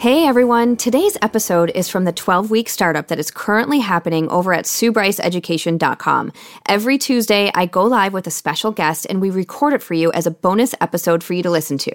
Hey everyone, today's episode is from the 12 week startup that is currently happening over at SueBryceEducation.com. Every Tuesday, I go live with a special guest and we record it for you as a bonus episode for you to listen to.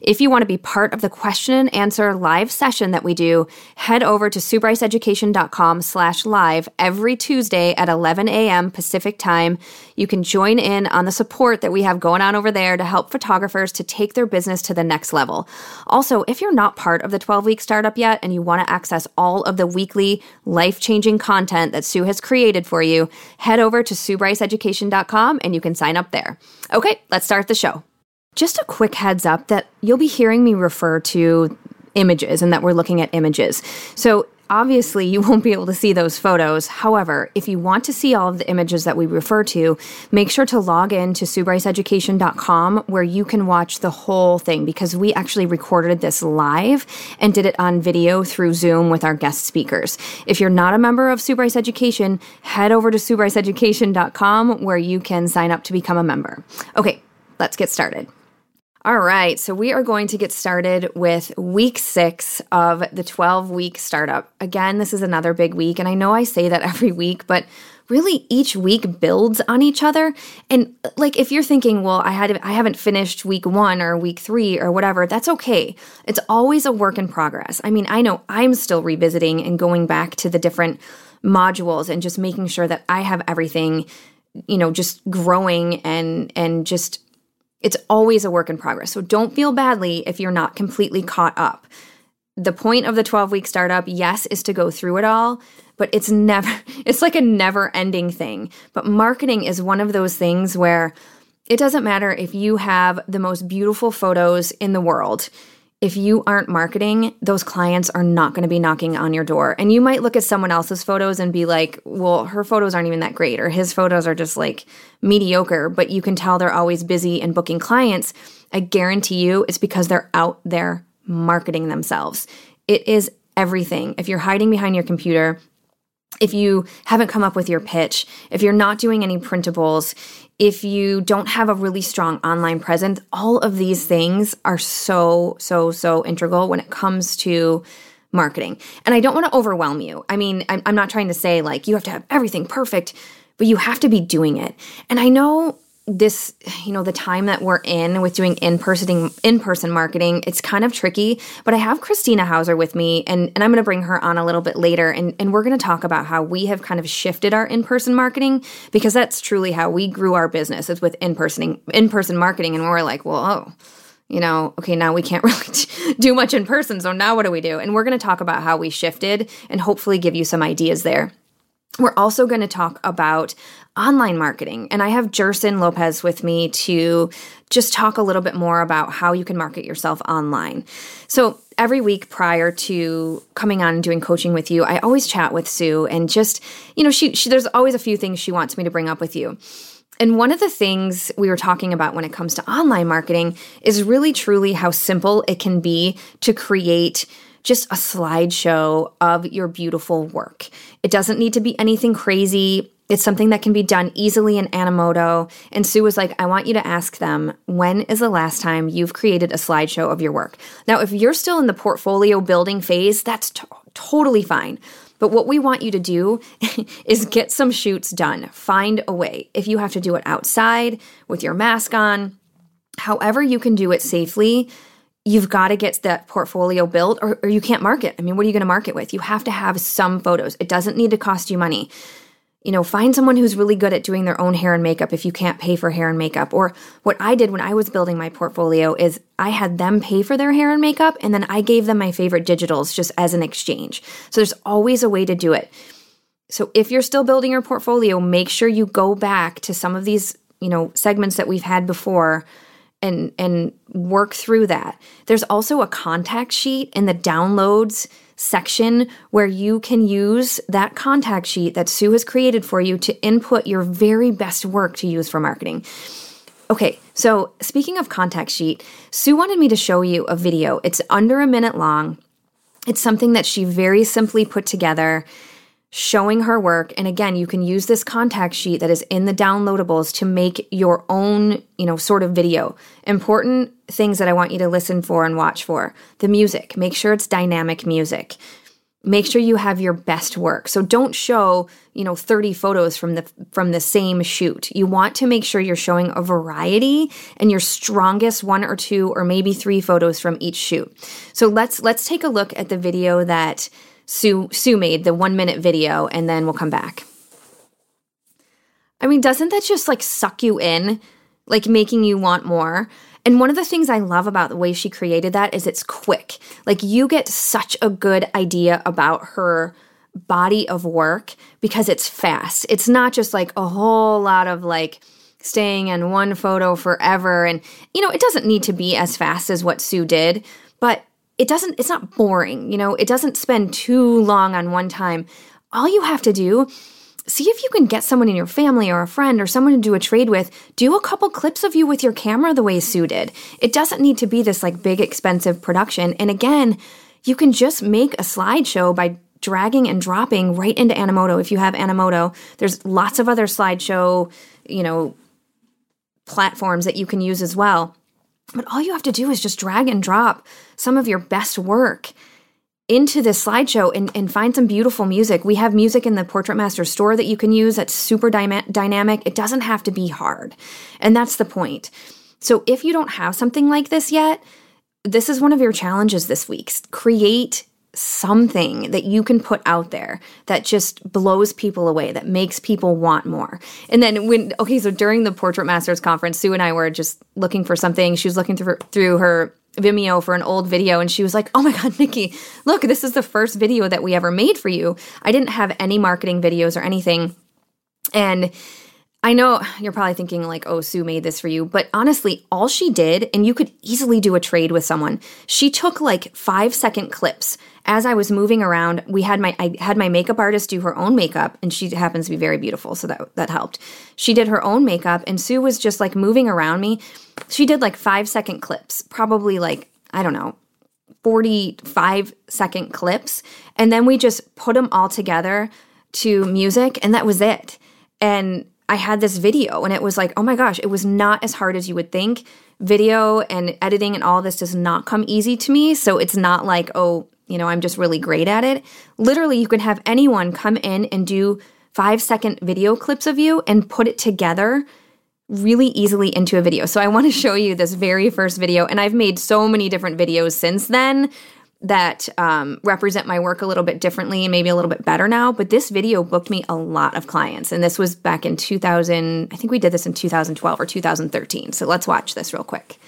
If you want to be part of the question and answer live session that we do, head over to SueBryceEducation.com slash live every Tuesday at 11 a.m. Pacific time. You can join in on the support that we have going on over there to help photographers to take their business to the next level. Also, if you're not part of the 12 week startup yet and you want to access all of the weekly life changing content that Sue has created for you, head over to SueBryceEducation.com and you can sign up there. Okay, let's start the show. Just a quick heads up that you'll be hearing me refer to images and that we're looking at images. So Obviously, you won't be able to see those photos. However, if you want to see all of the images that we refer to, make sure to log in to SueBryceEducation.com where you can watch the whole thing because we actually recorded this live and did it on video through Zoom with our guest speakers. If you're not a member of Sue Bryce Education, head over to SueBryceEducation.com where you can sign up to become a member. Okay, let's get started. All right, so we are going to get started with week six of the 12 week startup. Again, this is another big week, and I know I say that every week, but really each week builds on each other. And like if you're thinking, well, I had I haven't finished week 1 or week 3 or whatever, that's okay. It's always a work in progress. I mean, I know I'm still revisiting and going back to the different modules and just making sure that I have everything you know just growing and and just it's always a work in progress. So don't feel badly if you're not completely caught up. The point of the 12 week startup, yes, is to go through it all, but it's never, it's like a never ending thing. But marketing is one of those things where it doesn't matter if you have the most beautiful photos in the world if you aren't marketing, those clients are not going to be knocking on your door. And you might look at someone else's photos and be like, well, her photos aren't even that great, or his photos are just like mediocre, but you can tell they're always busy and booking clients. I guarantee you it's because they're out there marketing themselves. It is everything. If you're hiding behind your computer, if you haven't come up with your pitch, if you're not doing any printables, if you don't have a really strong online presence, all of these things are so, so, so integral when it comes to marketing. And I don't want to overwhelm you. I mean, I'm, I'm not trying to say like you have to have everything perfect, but you have to be doing it. And I know this you know the time that we're in with doing in-person in-person marketing it's kind of tricky but i have Kristina Houser with me and, and i'm going to bring her on a little bit later and, and we're going to talk about how we have kind of shifted our in-person marketing because that's truly how we grew our business is with in-person in-person marketing and we're like well oh you know, okay, now we can't really do much in person. So now what do we do? And we're going to talk about how we shifted and hopefully give you some ideas there. We're also going to talk about online marketing. And I have Gerson Lopes with me to just talk a little bit more about how you can market yourself online. So, every week prior to coming on and doing coaching with you, I always chat with Sue and just, you know, she, she there's always a few things she wants me to bring up with you. And one of the things we were talking about when it comes to online marketing is really truly how simple it can be to create just a slideshow of your beautiful work. It doesn't need to be anything crazy. It's something that can be done easily in Animoto. And Sue was like, I want you to ask them, when is the last time you've created a slideshow of your work? Now, if you're still in the portfolio building phase, that's t- totally fine. But what we want you to do is get some shoots done. Find a way. If you have to do it outside with your mask on, however you can do it safely, you've got to get that portfolio built or, or you can't market. I mean, what are you going to market with? You have to have some photos. It doesn't need to cost you money. You know, find someone who's really good at doing their own hair and makeup if you can't pay for hair and makeup. Or what I did when I was building my portfolio is I had them pay for their hair and makeup and then I gave them my favorite digitals just as an exchange. So there's always a way to do it. So if you're still building your portfolio, make sure you go back to some of these, you know, segments that we've had before and and work through that. There's also a contact sheet in the downloads section where you can use that contact sheet that Sue has created for you to input your very best work to use for marketing. Okay, so speaking of contact sheet, Sue wanted me to show you a video. It's under a minute long. It's something that she very simply put together showing her work. And again you can use this contact sheet that is in the downloadables to make your own you know sort of video. Important things that i want you to listen for and watch for. The music. Make sure it's dynamic music. Make sure you have your best work. So don't show you know 30 photos from the from the same shoot. You want to make sure you're showing a variety and your strongest one or two or maybe three photos from each shoot. So let's let's take a look at the video that Sue Sue made the one minute video, and then we'll come back. I mean, doesn't that just like suck you in, like making you want more? And one of the things I love about the way she created that is it's quick. Like you get such a good idea about her body of work because it's fast. It's not just like a whole lot of like staying in one photo forever. And, you know, it doesn't need to be as fast as what Sue did, but it doesn't it's not boring you know? It doesn't spend too long on one time. All you have to do see if you can get someone in your family or a friend or someone to do a trade with do a couple clips of you with your camera the way sue did. It doesn't need to be this like big expensive production. And again you can just make a slideshow by dragging and dropping right into animoto if you have animoto. There's lots of other slideshow you know platforms that you can use as well but all you have to do is just drag and drop some of your best work into this slideshow and, and find some beautiful music. We have music in the Portrait Master store that you can use that's super dy- dynamic. It doesn't have to be hard. And that's the point. So if you don't have something like this yet, this is one of your challenges this week. Create something that you can put out there that just blows people away, that makes people want more. And then when okay, so during the Portrait Masters conference, Sue and I were just looking for something. She was looking through through her Vimeo for an old video and she was like, "Oh my god, Nikki, look, this is the first video that we ever made for you. I didn't have any marketing videos or anything." And I know you're probably thinking, like, oh, Sue made this for you. But honestly, all she did, and you could easily do a trade with someone, she took like five second clips. As I was moving around, we had my I had my makeup artist do her own makeup, and she happens to be very beautiful, so that that helped. She did her own makeup, and Sue was just like moving around me. She did like five second clips, probably like, I don't know, 45 second clips. And then we just put them all together to music, and that was it. And I had this video and it was like, oh my gosh, it was not as hard as you would think. Video and editing and all this does not come easy to me. So it's not like, oh, you know, I'm just really great at it. Literally, you can have anyone come in and do five second video clips of you and put it together really easily into a video. So I want to show you this very first video. And I've made so many different videos since then that um, represent my work a little bit differently and maybe a little bit better now. But this video booked me a lot of clients. And this was back in 2000, I think we did this in 2012 or 2013. So let's watch this real quick.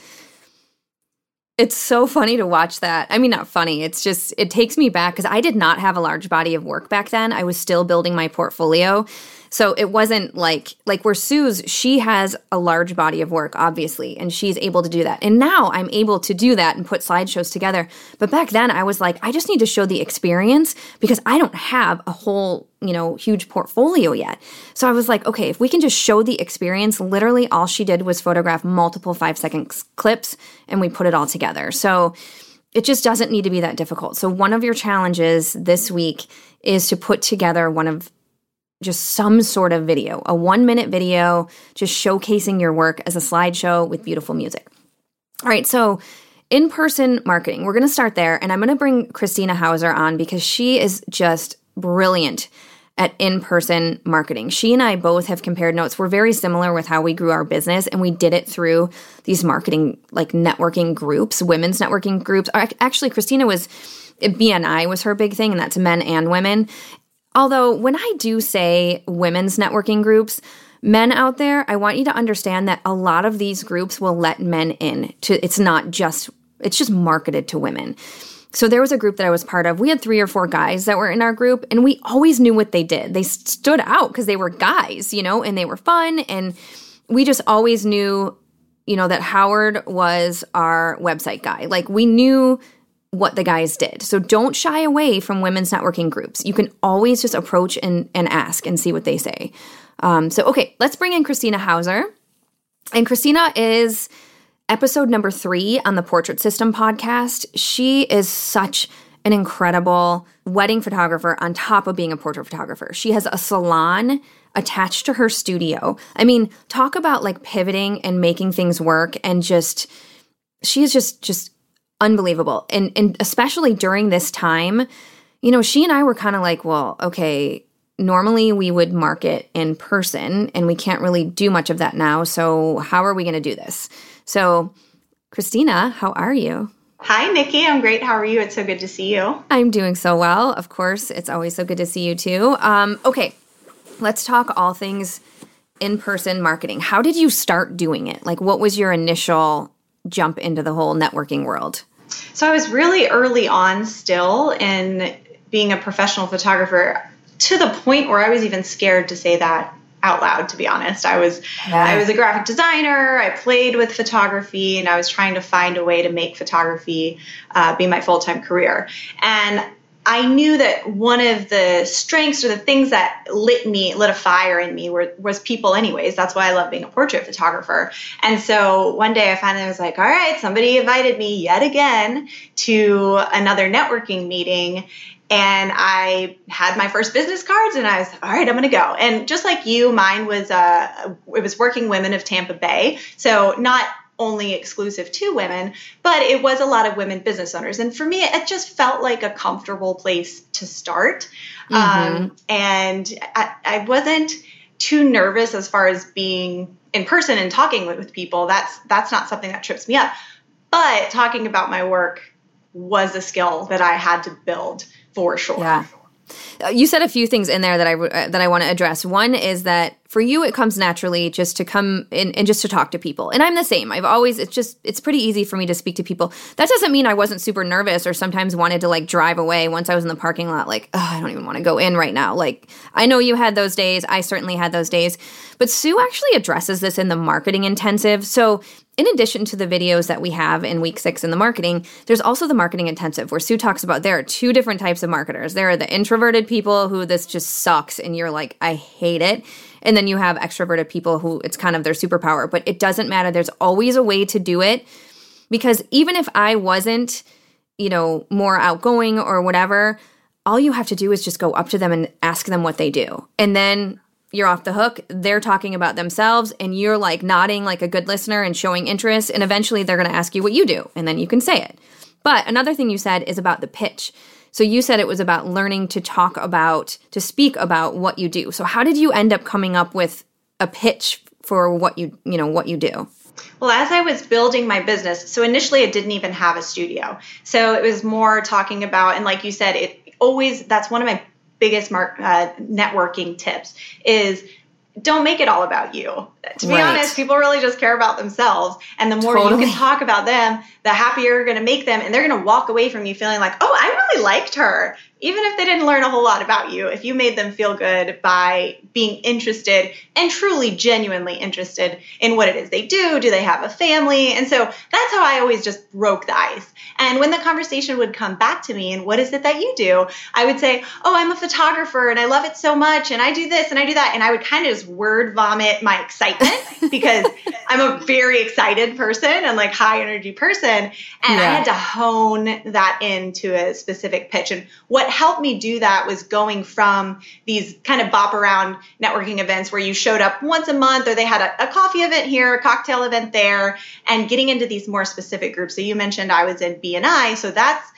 It's so funny to watch that. I mean, not funny. It's just, it takes me back because I did not have a large body of work back then. I was still building my portfolio. So it wasn't like like where Sue's she has a large body of work obviously and she's able to do that. And now I'm able to do that and put slideshows together. But back then I was like I just need to show the experience because I don't have a whole, you know, huge portfolio yet. So I was like, okay, if we can just show the experience, literally all she did was photograph multiple 5 second clips and we put it all together. So it just doesn't need to be that difficult. So, one of your challenges this week is to put together one of just some sort of video, a one minute video, just showcasing your work as a slideshow with beautiful music. All right, so in person marketing, we're going to start there, and I'm going to bring Kristina Houser on because she is just brilliant at in person marketing. She and I both have compared notes. We're very similar with how we grew our business, and we did it through these marketing, like networking groups, women's networking groups. Actually, Kristina was. BNI was her big thing, and that's men and women. Although, when I do say women's networking groups, men out there, I want you to understand that a lot of these groups will let men in. To it's not just it's just marketed to women. So there was a group that I was part of. We had three or four guys that were in our group, and we always knew what they did. They stood out because they were guys, you know, and they were fun. And we just always knew, you know, that Howard was our website guy. Like we knew what the guys did. So don't shy away from women's networking groups. You can always just approach and, and ask and see what they say. Um, so, okay, let's bring in Kristina Houser. And Kristina is episode number three on the Portrait System podcast. She is such an incredible wedding photographer on top of being a portrait photographer. She has a salon attached to her studio. I mean, talk about like pivoting and making things work and just she is just just unbelievable. And and especially during this time, you know, she and I were kind of like, well, okay, normally we would market in person and we can't really do much of that now. So how are we going to do this? So, Kristina, how are you? Hi, Nikki. I'm great. How are you? It's so good to see you. I'm doing so well. Of course, it's always so good to see you too. Um, okay, let's talk all things in person marketing. How did you start doing it? Like, what was your initial jump into the whole networking world? So, I was really early on still in being a professional photographer to the point where I was even scared to say that out loud to be honest i was yeah. i was a graphic designer i played with photography and i was trying to find a way to make photography uh, be my full-time career and I knew that one of the strengths or the things that lit me, lit a fire in me, were, was people. Anyways, that's why I love being a portrait photographer. And so one day I finally was like, "All right, somebody invited me yet again to another networking meeting, and I had my first business cards and I was all right I'm gonna go and just like you mine was uh it was working women of Tampa Bay so not only exclusive to women but it was a lot of women business owners and for me it just felt like a comfortable place to start mm-hmm. um, and I, I wasn't too nervous as far as being in person and talking with, with people that's that's not something that trips me up but talking about my work was a skill that I had to build for sure. Yeah. You said a few things in there that I uh, that I want to address. One is that for you it comes naturally just to come in and just to talk to people. And I'm the same. I've always it's just it's pretty easy for me to speak to people. That doesn't mean I wasn't super nervous or sometimes wanted to like drive away once I was in the parking lot like, I don't even want to go in right now. Like I know you had those days. I certainly had those days. But Sue actually addresses this in the marketing intensive. So in addition to the videos that we have in week six in the marketing, there's also the marketing intensive where Sue talks about there are two different types of marketers. There are the introverted people who this just sucks and you're like, I hate it. And then you have extroverted people who it's kind of their superpower, but it doesn't matter. There's always a way to do it because even if I wasn't, you know, more outgoing or whatever, all you have to do is just go up to them and ask them what they do. And then you're off the hook. They're talking about themselves and you're like nodding like a good listener and showing interest. And eventually they're going to ask you what you do and then you can say it. But another thing you said is about the pitch. So you said it was about learning to talk about, to speak about what you do. So how did you end up coming up with a pitch for what you, you know, what you do? Well, as I was building my business, so initially it didn't even have a studio. So it was more talking about, and like you said, it always, that's one of my biggest mark, uh, networking tips is don't make it all about you. To be right. honest, people really just care about themselves. And the more totally. you can talk about them, the happier you're going to make them. And they're going to walk away from you feeling like, oh, I really liked her even if they didn't learn a whole lot about you, if you made them feel good by being interested and truly genuinely interested in what it is they do, do they have a family? And so that's how I always just broke the ice. And when the conversation would come back to me and what is it that you do? I would say, "Oh, I'm a photographer and I love it so much and I do this and I do that." And I would kind of just word vomit my excitement because I'm a very excited person and like high energy person and yeah. I had to hone that into a specific pitch. And what helped me do that was going from these kind of bop around networking events where you showed up once a month or they had a, a coffee event here, a cocktail event there, and getting into these more specific groups. So you mentioned I was in BNI, so that's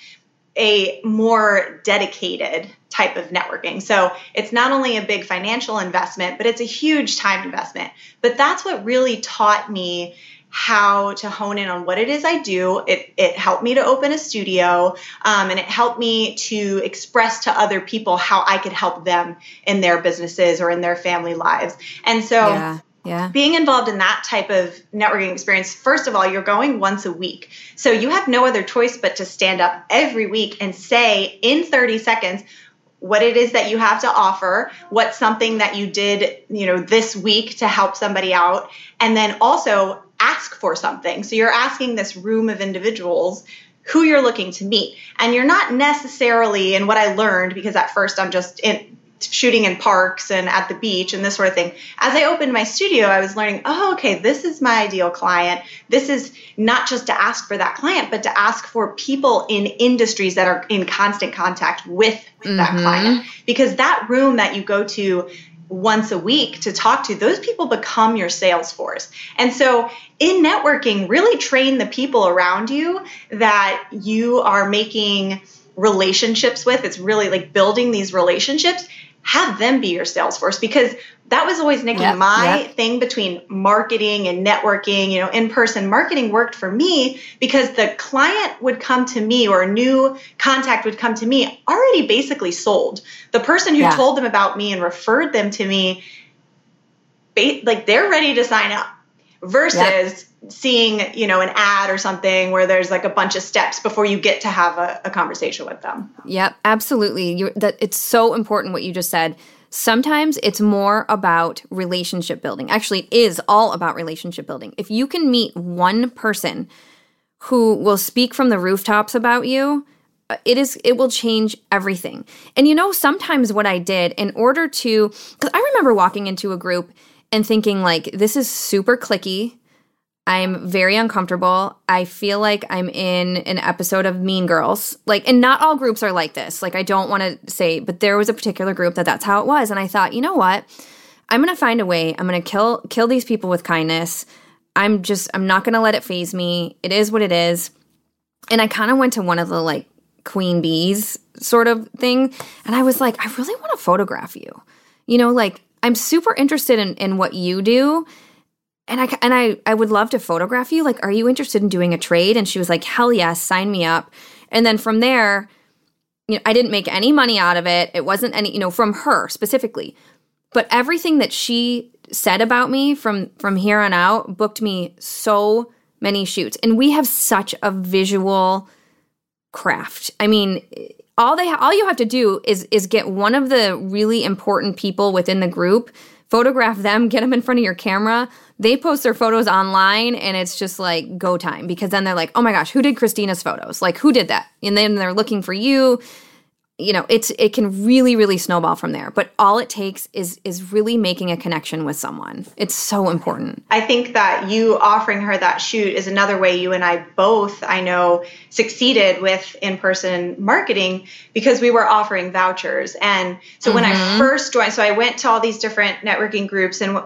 a more dedicated type of networking. So it's not only a big financial investment, but it's a huge time investment. But that's what really taught me how to hone in on what it is I do. It, it helped me to open a studio um, and it helped me to express to other people how I could help them in their businesses or in their family lives. And so, yeah. Yeah. Being involved in that type of networking experience, first of all, you're going once a week. So you have no other choice but to stand up every week and say in 30 seconds, what it is that you have to offer, what's something that you did, you know, this week to help somebody out, and then also ask for something. So you're asking this room of individuals who you're looking to meet. And you're not necessarily, and what I learned, because at first I'm just in, shooting in parks and at the beach and this sort of thing. As I opened my studio, I was learning, oh, okay, this is my ideal client. This is not just to ask for that client, but to ask for people in industries that are in constant contact with, with mm-hmm. that client. Because that room that you go to once a week to talk to, those people become your sales force. And so in networking, really train the people around you that you are making relationships with. It's really like building these relationships have them be your sales force because that was always Nikki yep, my yep. thing between marketing and networking you know in person marketing worked for me because the client would come to me or a new contact would come to me already basically sold the person who yeah. told them about me and referred them to me like they're ready to sign up versus yep. seeing you know an ad or something where there's like a bunch of steps before you get to have a, a conversation with them. Yep absolutely. You that it's so important what you just said. Sometimes it's more about relationship building. Actually it is all about relationship building. If you can meet one person who will speak from the rooftops about you uh, it is it will change everything. And you know sometimes what i did in order to because i remember walking into a group and thinking like this is super cliquey I'm very uncomfortable. I feel like I'm in an episode of Mean Girls. Like, and not all groups are like this. Like, I don't want to say, but there was a particular group that that's how it was. And I thought, you know what? I'm to find a way. I'm to kill kill these people with kindness. I'm just I'm not to let it faze me. It is what it is. And I kind of went to one of the like queen bees sort of thing, and I was like, I really want to photograph you. You know, like I'm super interested in in what you do and I and I I would love to photograph you. Like, are you interested in doing a trade? And she was like, hell yes, sign me up. And then from there, you know, I didn't make any money out of it. It wasn't any, you know, from her specifically. But everything that she said about me from from here on out booked me so many shoots. And we have such a visual craft. I mean, all they all you have to do is is get one of the really important people within the group photograph them, get them in front of your camera. They post their photos online and it's just like go time because then they're like, oh my gosh, who did Kristina's photos? Like, who did that? And then they're looking for you you know it's it can really really snowball from there but all it takes is is really making a connection with someone it's so important i think that you offering her that shoot is another way you and i both i know succeeded with in-person marketing because we were offering vouchers and so mm-hmm. when i mm-hmm. first joined so i went to all these different networking groups and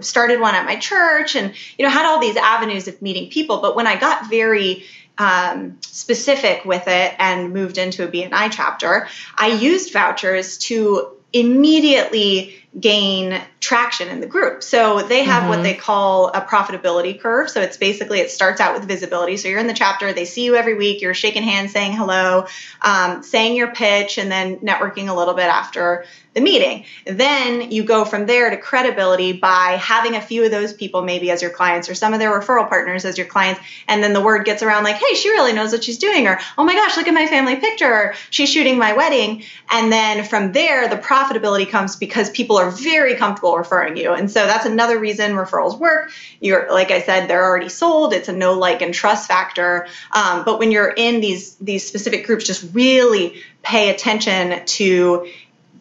started one at my church and you know had all these avenues of meeting people but when i got very um, specific with it and moved into a BNI chapter, I used vouchers to immediately gain traction in the group. So they have mm-hmm. what they call a profitability curve. So it's basically it starts out with visibility. So you're in the chapter, they see you every week, you're shaking hands, saying hello, um, saying your pitch, and then networking a little bit after the meeting. Then you go from there to credibility by having a few of those people maybe as your clients or some of their referral partners as your clients. And then the word gets around like, hey, she really knows what she's doing, or oh my gosh, look at my family picture, or she's shooting my wedding. And then from there, the profitability comes because people are very comfortable referring you. And so that's another reason referrals work. You're, like I said, they're already sold. It's a know like and trust factor. Um, but when you're in these, these specific groups, just really pay attention to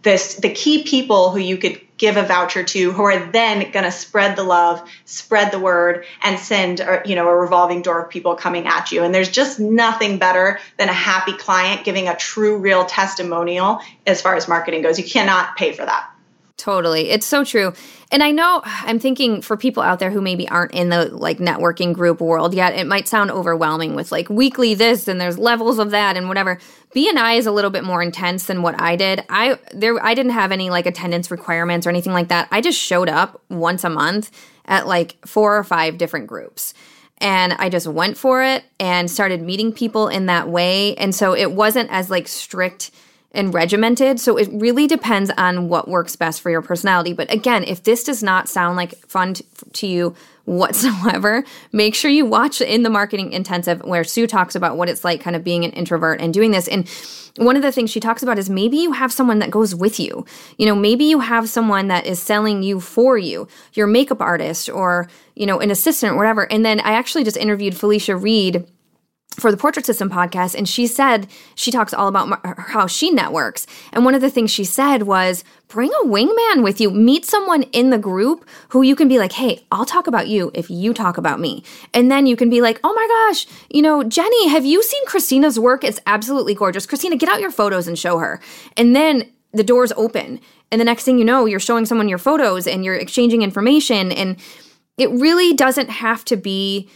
this the key people who you could give a voucher to who are then going to spread the love spread the word and send a, you know a revolving door of people coming at you and there's just nothing better than a happy client giving a true real testimonial as far as marketing goes you cannot pay for that Totally. It's so true. And I know I'm thinking for people out there who maybe aren't in the like networking group world yet, it might sound overwhelming with like weekly this and there's levels of that and whatever. BNI is a little bit more intense than what I did. I there I didn't have any like attendance requirements or anything like that. I just showed up once a month at like four or five different groups. And I just went for it and started meeting people in that way. And so it wasn't as like strict and regimented. So it really depends on what works best for your personality. But again, if this does not sound like fun t- to you whatsoever, make sure you watch in the marketing intensive where Sue talks about what it's like kind of being an introvert and doing this. And one of the things she talks about is maybe you have someone that goes with you. You know, maybe you have someone that is selling you for you, your makeup artist or, you know, an assistant or whatever. And then I actually just interviewed Felicia Reed for the Portrait System podcast, and she said she talks all about how she networks. And one of the things she said was bring a wingman with you, meet someone in the group who you can be like, hey, I'll talk about you if you talk about me. And then you can be like, oh my gosh, you know, Jenny, have you seen Kristina's work? It's absolutely gorgeous. Kristina, get out your photos and show her. And then the doors open. And the next thing you know, you're showing someone your photos and you're exchanging information. And it really doesn't have to be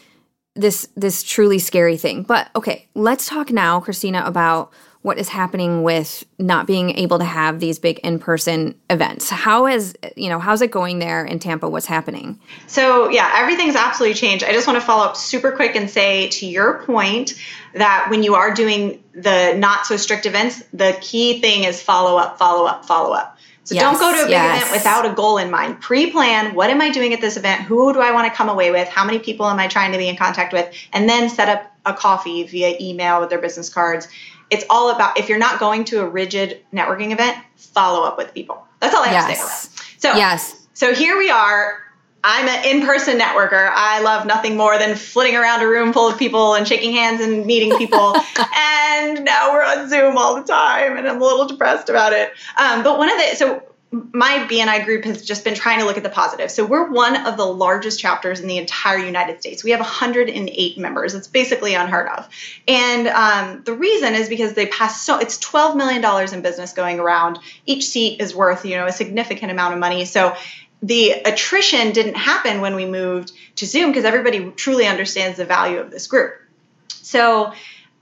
this this truly scary thing. But okay, let's talk now, Kristina, about what is happening with not being able to have these big in-person events. How is you know how's it going there in Tampa? What's happening? So yeah, everything's absolutely changed. I just want to follow up super quick and say to your point that when you are doing the not so strict events, the key thing is follow up, follow up, follow up. So yes, don't go to a big yes. event without a goal in mind. Pre-plan, what am I doing at this event? Who do I want to come away with? How many people am I trying to be in contact with? And then set up a coffee via email with their business cards. It's all about if you're not going to a rigid networking event, follow up with people. That's all I have yes. to say. So yes. So here we are I'm an in-person networker. I love nothing more than flitting around a room full of people and shaking hands and meeting people. and now we're on Zoom all the time, and I'm a little depressed about it. Um, but one of the so my BNI group has just been trying to look at the positive. So we're one of the largest chapters in the entire United States. We have 108 members. It's basically unheard of. And um, the reason is because they pass so it's 12 million dollars in business going around. Each seat is worth you know a significant amount of money. So the attrition didn't happen when we moved to Zoom because everybody truly understands the value of this group. So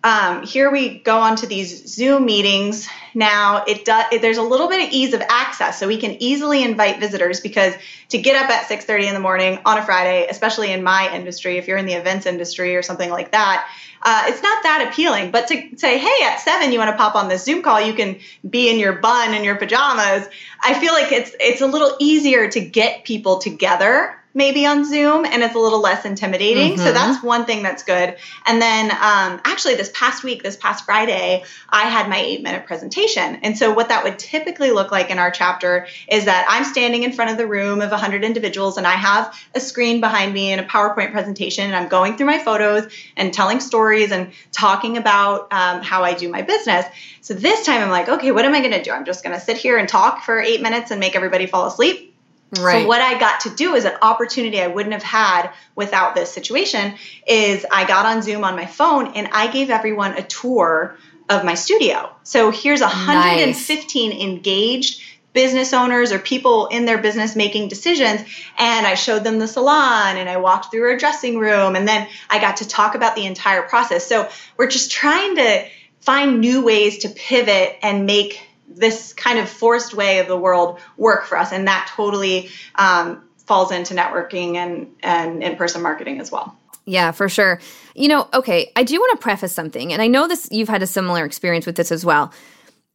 um, here we go on to these Zoom meetings. Now it does. There's a little bit of ease of access, so we can easily invite visitors because to get up at 6:30 in the morning on a Friday, especially in my industry, if you're in the events industry or something like that, uh, it's not that appealing. But to say, hey, at seven you want to pop on this Zoom call, you can be in your bun and your pajamas. I feel like it's it's a little easier to get people together maybe on Zoom and it's a little less intimidating. Mm-hmm. So that's one thing that's good. And then um, actually, this past week, this past Friday, I had my eight minute presentation. And so, what that would typically look like in our chapter is that I'm standing in front of the room of 100 individuals and I have a screen behind me and a PowerPoint presentation. And I'm going through my photos and telling stories and talking about um, how I do my business. So, this time I'm like, okay, what am I going to do? I'm just going to sit here and talk for eight minutes and make everybody fall asleep Right. So what I got to do is an opportunity I wouldn't have had without this situation is I got on Zoom on my phone and I gave everyone a tour of my studio. So here's 115 nice. engaged business owners or people in their business making decisions and I showed them the salon and I walked through a dressing room and then I got to talk about the entire process. So we're just trying to find new ways to pivot and make this kind of forced way of the world work for us. And that totally um, falls into networking and and in-person marketing as well. Yeah for sure. You know okay i do want to preface something and i know this you've had a similar experience with this as well.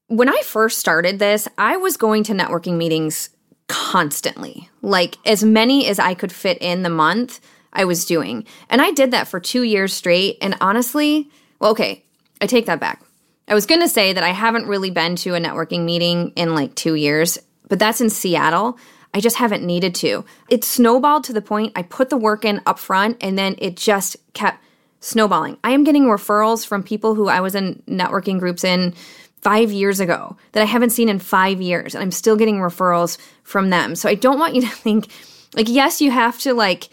When i first started this i was going to networking meetings constantly like as many as i could fit in the month i was doing. And i did that for two years straight and honestly well okay i take that back I was going to say that I haven't really been to a networking meeting in like two years, but that's in Seattle. I just haven't needed to. It snowballed to the point I put the work in up front and then it just kept snowballing. I am getting referrals from people who I was in networking groups in five years ago that I haven't seen in five years. And I'm still getting referrals from them. So I don't want you to think like, yes, you have to like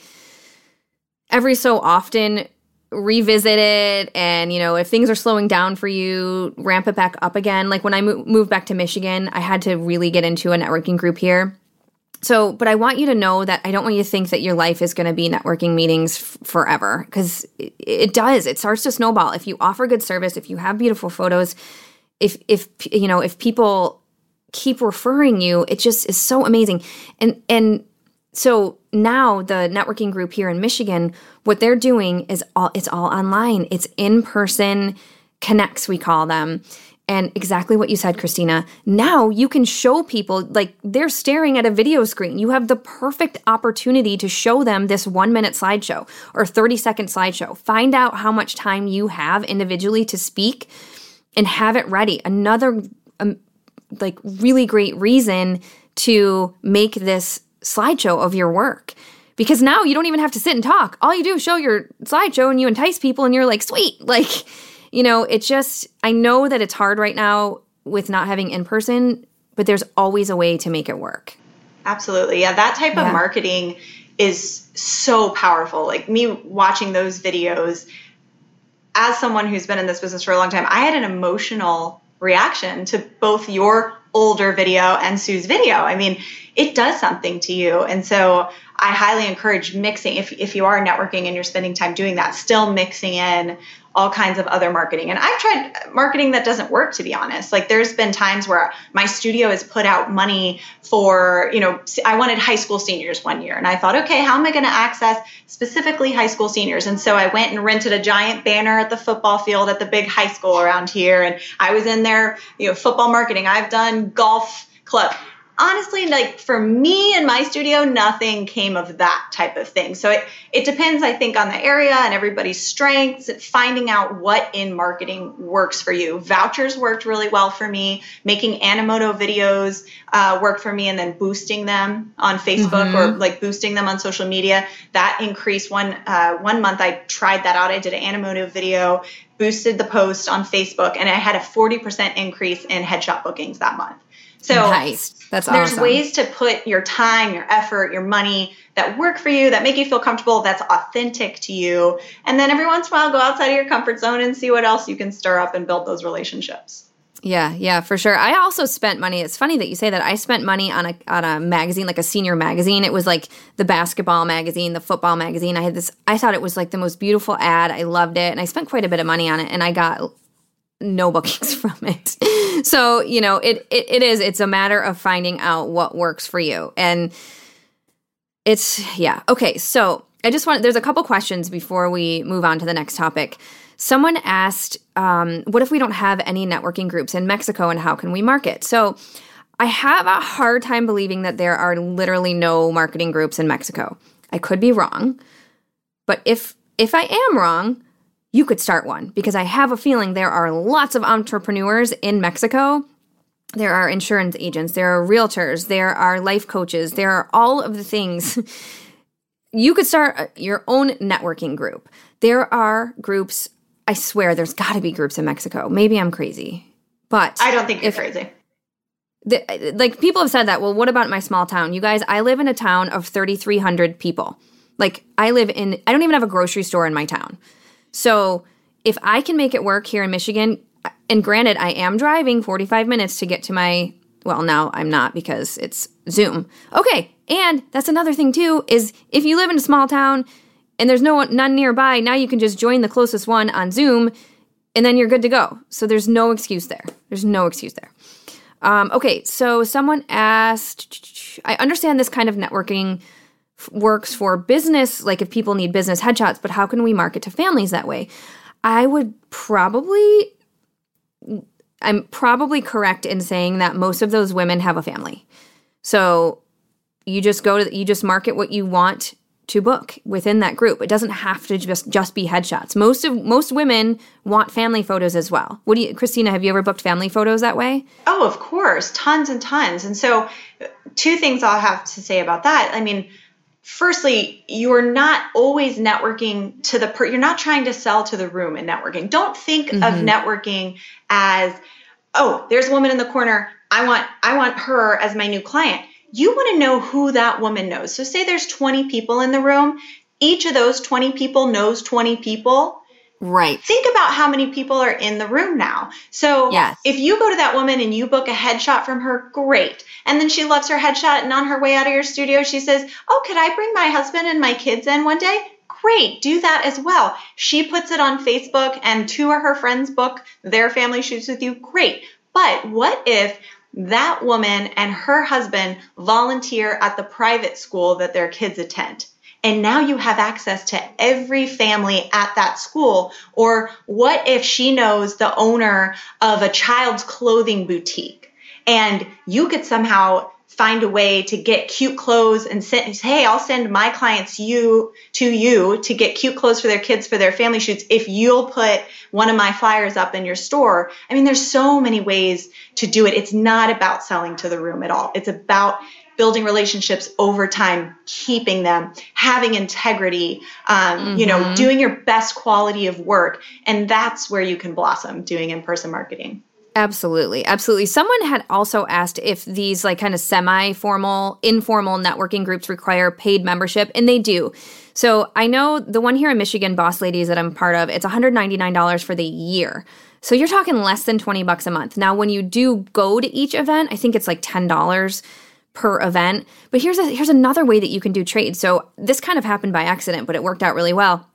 every so often revisit it and you know if things are slowing down for you ramp it back up again like when i mo- moved back to michigan i had to really get into a networking group here So, but I want you to know that I don't want you to think that your life is going to be networking meetings f- forever because it, it does. It starts to snowball. If you offer good service, if you have beautiful photos, if if you know if people keep referring you, it just is so amazing. And and so now the networking group here in Michigan, what they're doing is all it's all online. It's in person connects we call them and exactly what you said, Kristina. Now you can show people, like they're staring at a video screen. You have the perfect opportunity to show them this one minute slideshow or 30 second slideshow. Find out how much time you have individually to speak and have it ready. Another, um, like, really great reason to make this slideshow of your work because now you don't even have to sit and talk. All you do is show your slideshow and you entice people and you're like, sweet. Like, you know, it just, I know that it's hard right now with not having in person, but there's always a way to make it work. Absolutely. Yeah, that type yeah. of marketing is so powerful. Like me watching those videos as someone who's been in this business for a long time, I had an emotional reaction to both your older video and Sue's video. I mean, it does something to you. And so I highly encourage mixing if, if you are networking and you're spending time doing that, still mixing in all kinds of other marketing. And I've tried marketing that doesn't work, to be honest. Like there's been times where my studio has put out money for, you know, I wanted high school seniors one year. And I thought, okay, how am I going to access specifically high school seniors? And so I went and rented a giant banner at the football field at the big high school around here. And I was in there, you know, football marketing. I've done golf club honestly like for me in my studio nothing came of that type of thing. So it, it depends i think on the area and everybody's strengths finding out what in marketing works for you. Vouchers worked really well for me. Making animoto videos uh, worked for me and then boosting them on facebook mm-hmm. or like boosting them on social media. That increased one uh, one month i tried that out. I did an animoto video boosted the post on facebook and i had a 40% increase in headshot bookings that month so nice. That's there's awesome. ways to put your time, your effort, your money that work for you, that make you feel comfortable, that's authentic to you. And then every once in a while, go outside of your comfort zone and see what else you can stir up and build those relationships. Yeah, yeah, for sure. I also spent money. It's funny that you say that. I spent money on a on a magazine, like a senior magazine. It was like the basketball magazine, the football magazine. I had this. I thought it was like the most beautiful ad. I loved it, and I spent quite a bit of money on it. And I got no bookings from it. So, you know, it, it, it is, it's a matter of finding out what works for you. And it's, yeah. Okay. So I just want, there's a couple questions before we move on to the next topic. Someone asked, um, what if we don't have any networking groups in Mexico and how can we market? So I have a hard time believing that there are literally no marketing groups in Mexico. I could be wrong. But if if I am wrong, you could start one because I have a feeling there are lots of entrepreneurs in Mexico. There are insurance agents, there are realtors, there are life coaches, there are all of the things. you could start uh, your own networking group. There are groups, I swear there's got to be groups in Mexico. Maybe I'm crazy. But I don't think you're if, crazy. The, like people have said that. Well, what about my small town? You guys, I live in a town of 3,300 people. Like I live in, I don't even have a grocery store in my town. So if I can make it work here in Michigan, and granted, I am driving 45 minutes to get to my, well, now I'm not because it's Zoom. Okay. And that's another thing too, is if you live in a small town and there's no one, none nearby, now you can just join the closest one on Zoom and then you're good to go. So there's no excuse there. There's no excuse there. Um, okay, so someone asked, I understand this kind of networking works for business, like if people need business headshots, but how can we market to families that way? I would probably, I'm probably correct in saying that most of those women have a family. So you just go to, you just market what you want to book within that group. It doesn't have to just just be headshots. Most of most women want family photos as well. What do you Kristina, have you ever booked family photos that way? Oh, of course, tons and tons. And so two things I'll have to say about that. I mean, firstly you're not always networking to the per you're not trying to sell to the room in networking don't think mm-hmm. of networking as oh there's a woman in the corner i want i want her as my new client you want to know who that woman knows so say there's 20 people in the room each of those 20 people knows 20 people Right. Think about how many people are in the room now. So yes. if you go to that woman and you book a headshot from her, great. And then she loves her headshot and on her way out of your studio, she says, Oh, could I bring my husband and my kids in one day? Great, do that as well. She puts it on Facebook and two of her friends book their family shoots with you. Great. But what if that woman and her husband volunteer at the private school that their kids attend? and now you have access to every family at that school. Or what if she knows the owner of a child's clothing boutique and you could somehow find a way to get cute clothes and send hey i'll send my clients you to you to get cute clothes for their kids for their family shoots if you'll put one of my flyers up in your store i mean there's so many ways to do it it's not about selling to the room at all it's about building relationships over time, keeping them, having integrity, um, mm-hmm. you know, mm-hmm. doing your best quality of work. And that's where you can blossom doing in person marketing. Absolutely. Absolutely. Someone had also asked if these like kind of semi formal, informal networking groups require paid membership, and they do. So I know the one here in Michigan, Boss Ladies, that I'm part of, it's $199 for the year. So you're talking less than 20 bucks a month. Now, when you do go to each event, I think it's like $10 per event. But here's a, here's another way that you can do trade. So this kind of happened by accident, but it worked out really well.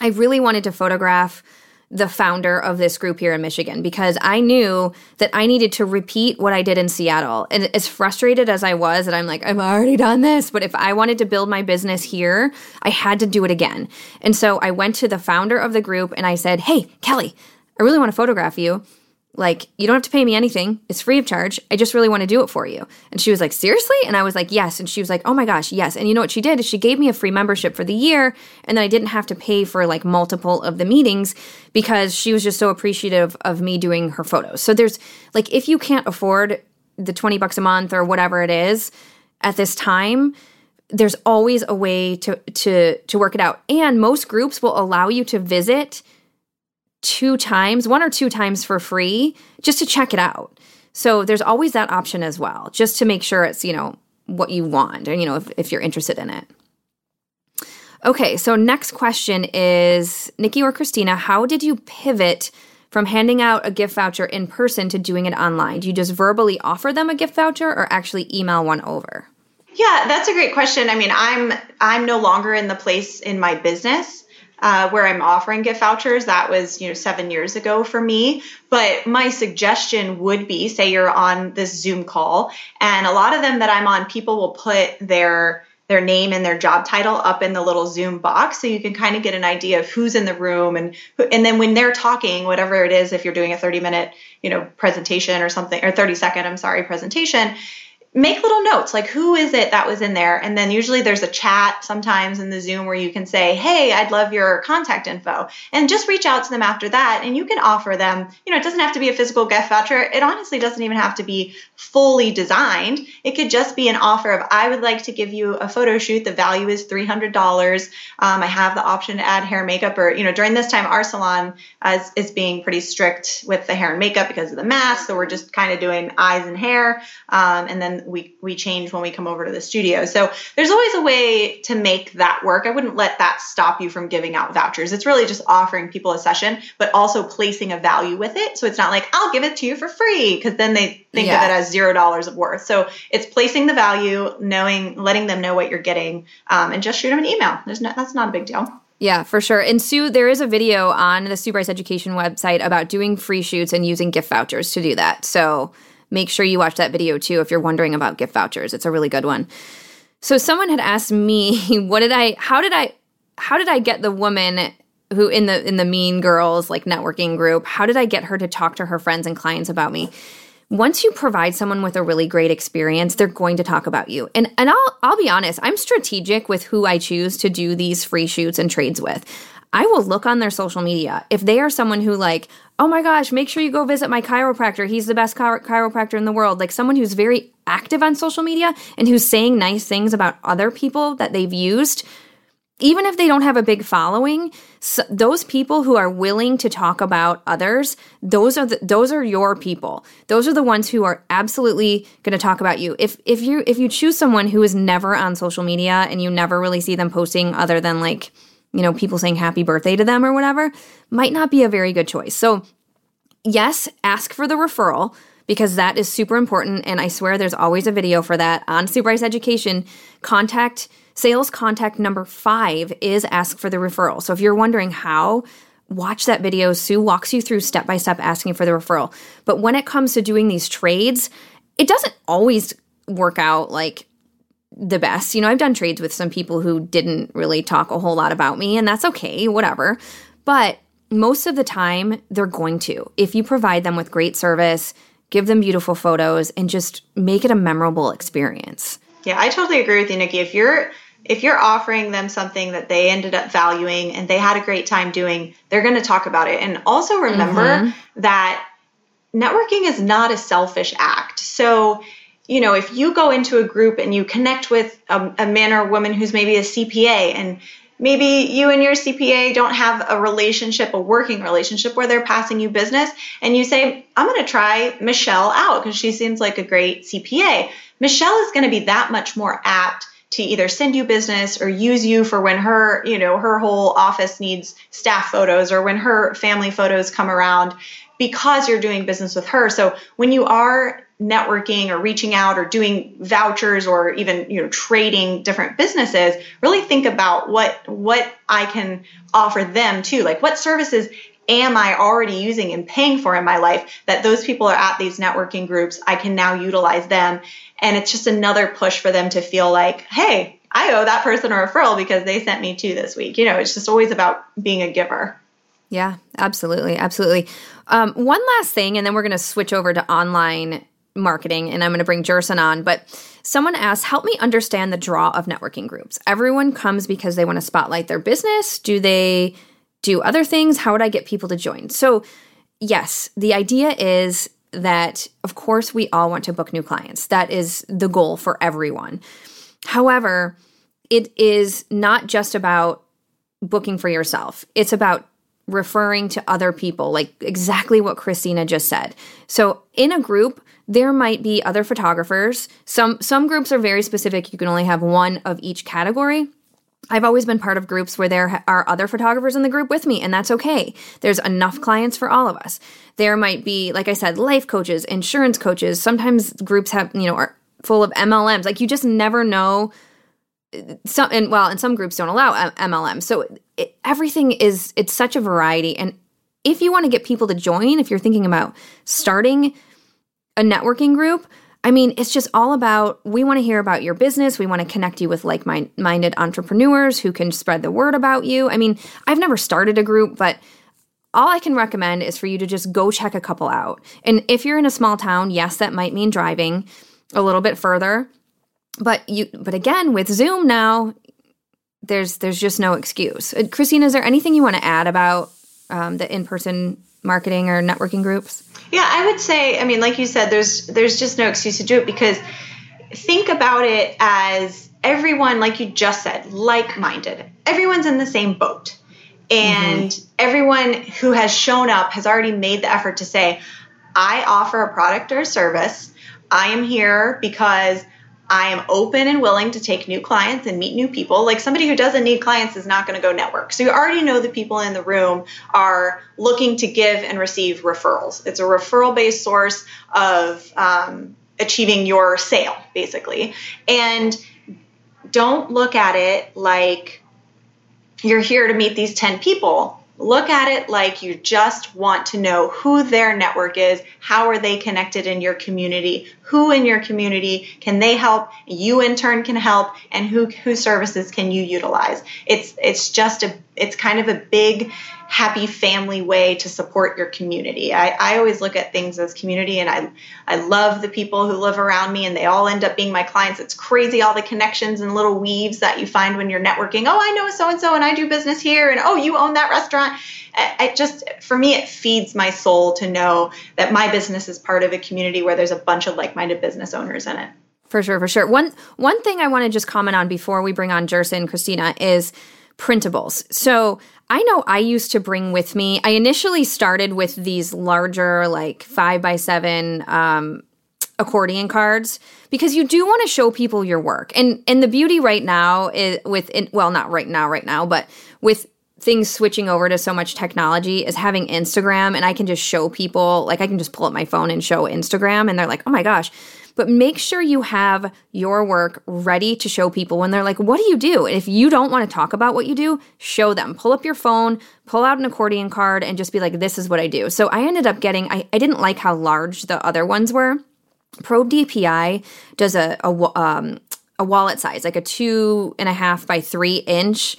I really wanted to photograph the founder of this group here in Michigan because I knew that I needed to repeat what I did in Seattle. And as frustrated as I was that I'm like, I've already done this, but if I wanted to build my business here, I had to do it again. And so I went to the founder of the group and I said, Hey, Kelly, I really want to photograph you like you don't have to pay me anything. It's free of charge. I just really want to do it for you. And she was like seriously? And i was like yes. And she was like oh my gosh yes. And you know what she did? Is she gave me a free membership for the year and then i didn't have to pay for like multiple of the meetings because she was just so appreciative of me doing her photos. So there's like if you can't afford the 20 bucks a month or whatever it is at this time there's always a way to to to work it out. And most groups will allow you to visit two times, one or two times for free, just to check it out. So there's always that option as well, just to make sure it's, you know, what you want and, you know, if, if you're interested in it. Okay, so next question is Nikki or Kristina, how did you pivot from handing out a gift voucher in person to doing it online? Do you just verbally offer them a gift voucher or actually email one over? Yeah, that's a great question. I mean, I'm I'm no longer in the place in my business uh, where I'm offering gift vouchers. That was, you know, seven years ago for me. But my suggestion would be, say you're on this Zoom call, and a lot of them that I'm on, people will put their their name and their job title up in the little Zoom box, so you can kind of get an idea of who's in the room, and and then when they're talking, whatever it is, if you're doing a 30 minute, you know, presentation or something, or 30 second, I'm sorry, presentation make little notes like who is it that was in there? And then usually there's a chat sometimes in the zoom where you can say hey i'd love your contact info. And just reach out to them after that and you can offer them you know it doesn't have to be a physical gift voucher. It honestly doesn't even have to be fully designed. It could just be an offer of i would like to give you a photo shoot. The value is $300 um, i have the option to add hair makeup or you know during this time our salon is, is being pretty strict with the hair and makeup because of the mask so we're just kind of doing eyes and hair. Um, and then we we change when we come over to the studio. So there's always a way to make that work. I wouldn't let that stop you from giving out vouchers. It's really just offering people a session, but also placing a value with it. So it's not like I'll give it to you for free because then they think yeah. of it as zero dollars of worth. So it's placing the value, knowing, letting them know what you're getting, um, and just shoot them an email. There's no, that's not a big deal. Yeah, for sure. And Sue, there is a video on the Sue Bryce Education website about doing free shoots and using gift vouchers to do that. So make sure you watch that video too if you're wondering about gift vouchers. It's a really good one. So someone had asked me, what did I how did I how did I get the woman who in the in the mean girls like networking group, how did I get her to talk to her friends and clients about me? Once you provide someone with a really great experience, they're going to talk about you. And and I'll I'll be honest, I'm strategic with who I choose to do these free shoots and trades with. I will look on their social media. If they are someone who, like, oh my gosh, make sure you go visit my chiropractor. He's the best chiropractor in the world. Like someone who's very active on social media and who's saying nice things about other people that they've used, even if they don't have a big following, so those people who are willing to talk about others, those are the, those are your people. Those are the ones who are absolutely going to talk about you. If if you if you choose someone who is never on social media and you never really see them posting other than like you know, people saying happy birthday to them or whatever, might not be a very good choice. So, yes, ask for the referral because that is super important. And I swear there's always a video for that on Sue Bryce Education. Contact sales contact number five is ask for the referral. So if you're wondering how, watch that video. Sue walks you through step by step asking for the referral. But when it comes to doing these trades, it doesn't always work out like the best. You know, I've done trades with some people who didn't really talk a whole lot about me, and that's okay, whatever. But most of the time, they're going to. If you provide them with great service, give them beautiful photos, and just make it a memorable experience. Yeah, I totally agree with you, Nikki. If you're if you're offering them something that they ended up valuing and they had a great time doing, they're going to talk about it. And also remember mm-hmm. that networking is not a selfish act. So you know, if you go into a group and you connect with a, a man or a woman who's maybe a CPA and maybe you and your CPA don't have a relationship, a working relationship where they're passing you business, and you say, I'm going to try Michelle out because she seems like a great CPA. Michelle is going to be that much more apt to either send you business or use you for when her, you know, her whole office needs staff photos or when her family photos come around because you're doing business with her. So when you are networking or reaching out or doing vouchers or even you know trading different businesses really think about what what i can offer them too. Like what services am i already using and paying for in my life that those people are at these networking groups i can now utilize them. And it's just another push for them to feel like hey i owe that person a referral because they sent me to this week. You know it's just always about being a giver. Yeah absolutely absolutely. Um, one last thing and then we're going to switch over to online marketing and I'm going to bring Gerson on, but someone asked, help me understand the draw of networking groups. Everyone comes because they want to spotlight their business. Do they do other things? How would I get people to join? So, yes, the idea is that, of course, we all want to book new clients. That is the goal for everyone. However, it is not just about booking for yourself, it's about referring to other people, like exactly what Kristina just said. So, in a group, there might be other photographers. Some some groups are very specific. You can only have one of each category. I've always been part of groups where there are other photographers in the group with me, and that's okay. There's enough clients for all of us. There might be, like I said, life coaches, insurance coaches. Sometimes groups have, you know, are full of MLMs. Like you just never know. Some and well, and some groups don't allow uh, MLM. So it, everything is it's such a variety. And if you want to get people to join, if you're thinking about starting a networking group, I mean, it's just all about we want to hear about your business. We want to connect you with like minded entrepreneurs who can spread the word about you. I mean, I've never started a group, but all I can recommend is for you to just go check a couple out. And if you're in a small town, yes, that might mean driving a little bit further. But you but again, with Zoom now, there's there's just no excuse. Kristina, is there anything you want to add about um, the in-person marketing or networking groups? Yeah, I would say, I mean, like you said, there's there's just no excuse to do it because think about it as everyone, like you just said, like-minded. Everyone's in the same boat. And mm-hmm. everyone who has shown up has already made the effort to say, I offer a product or a service. I am here because I am open and willing to take new clients and meet new people. Like somebody who doesn't need clients is not going to go network. So you already know the people in the room are looking to give and receive referrals. It's a referral based source of um, achieving your sale, basically. And don't look at it like you're here to meet these 10 people look at it like you just want to know who their network is how are they connected in your community who in your community can they help you in turn can help and who whose services can you utilize? It's it's just a it's kind of a big happy family way to support your community. I, I always look at things as community and I I love the people who live around me and they all end up being my clients. It's crazy all the connections and little weaves that you find when you're networking. Oh, I know so and so and I do business here and oh, you own that restaurant. It just for me it feeds my soul to know that my business is part of a community where there's a bunch of like-minded business owners in it. For sure, for sure. One one thing I want to just comment on before we bring on Gerson Kristina is printables. So I know I used to bring with me, I initially started with these larger, like five by seven um, accordion cards because you do want to show people your work. And and the beauty right now is with well not right now right now, but with things switching over to so much technology is having Instagram and I can just show people like I can just pull up my phone and show Instagram and they're like, "Oh my gosh." But make sure you have your work ready to show people when they're like, "What do you do?" And if you don't want to talk about what you do, show them. Pull up your phone, pull out an accordion card and just be like, "This is what I do." So I ended up getting I, I didn't like how large the other ones were. ProDPI does a a, um, a wallet size, like a two and a half by three inch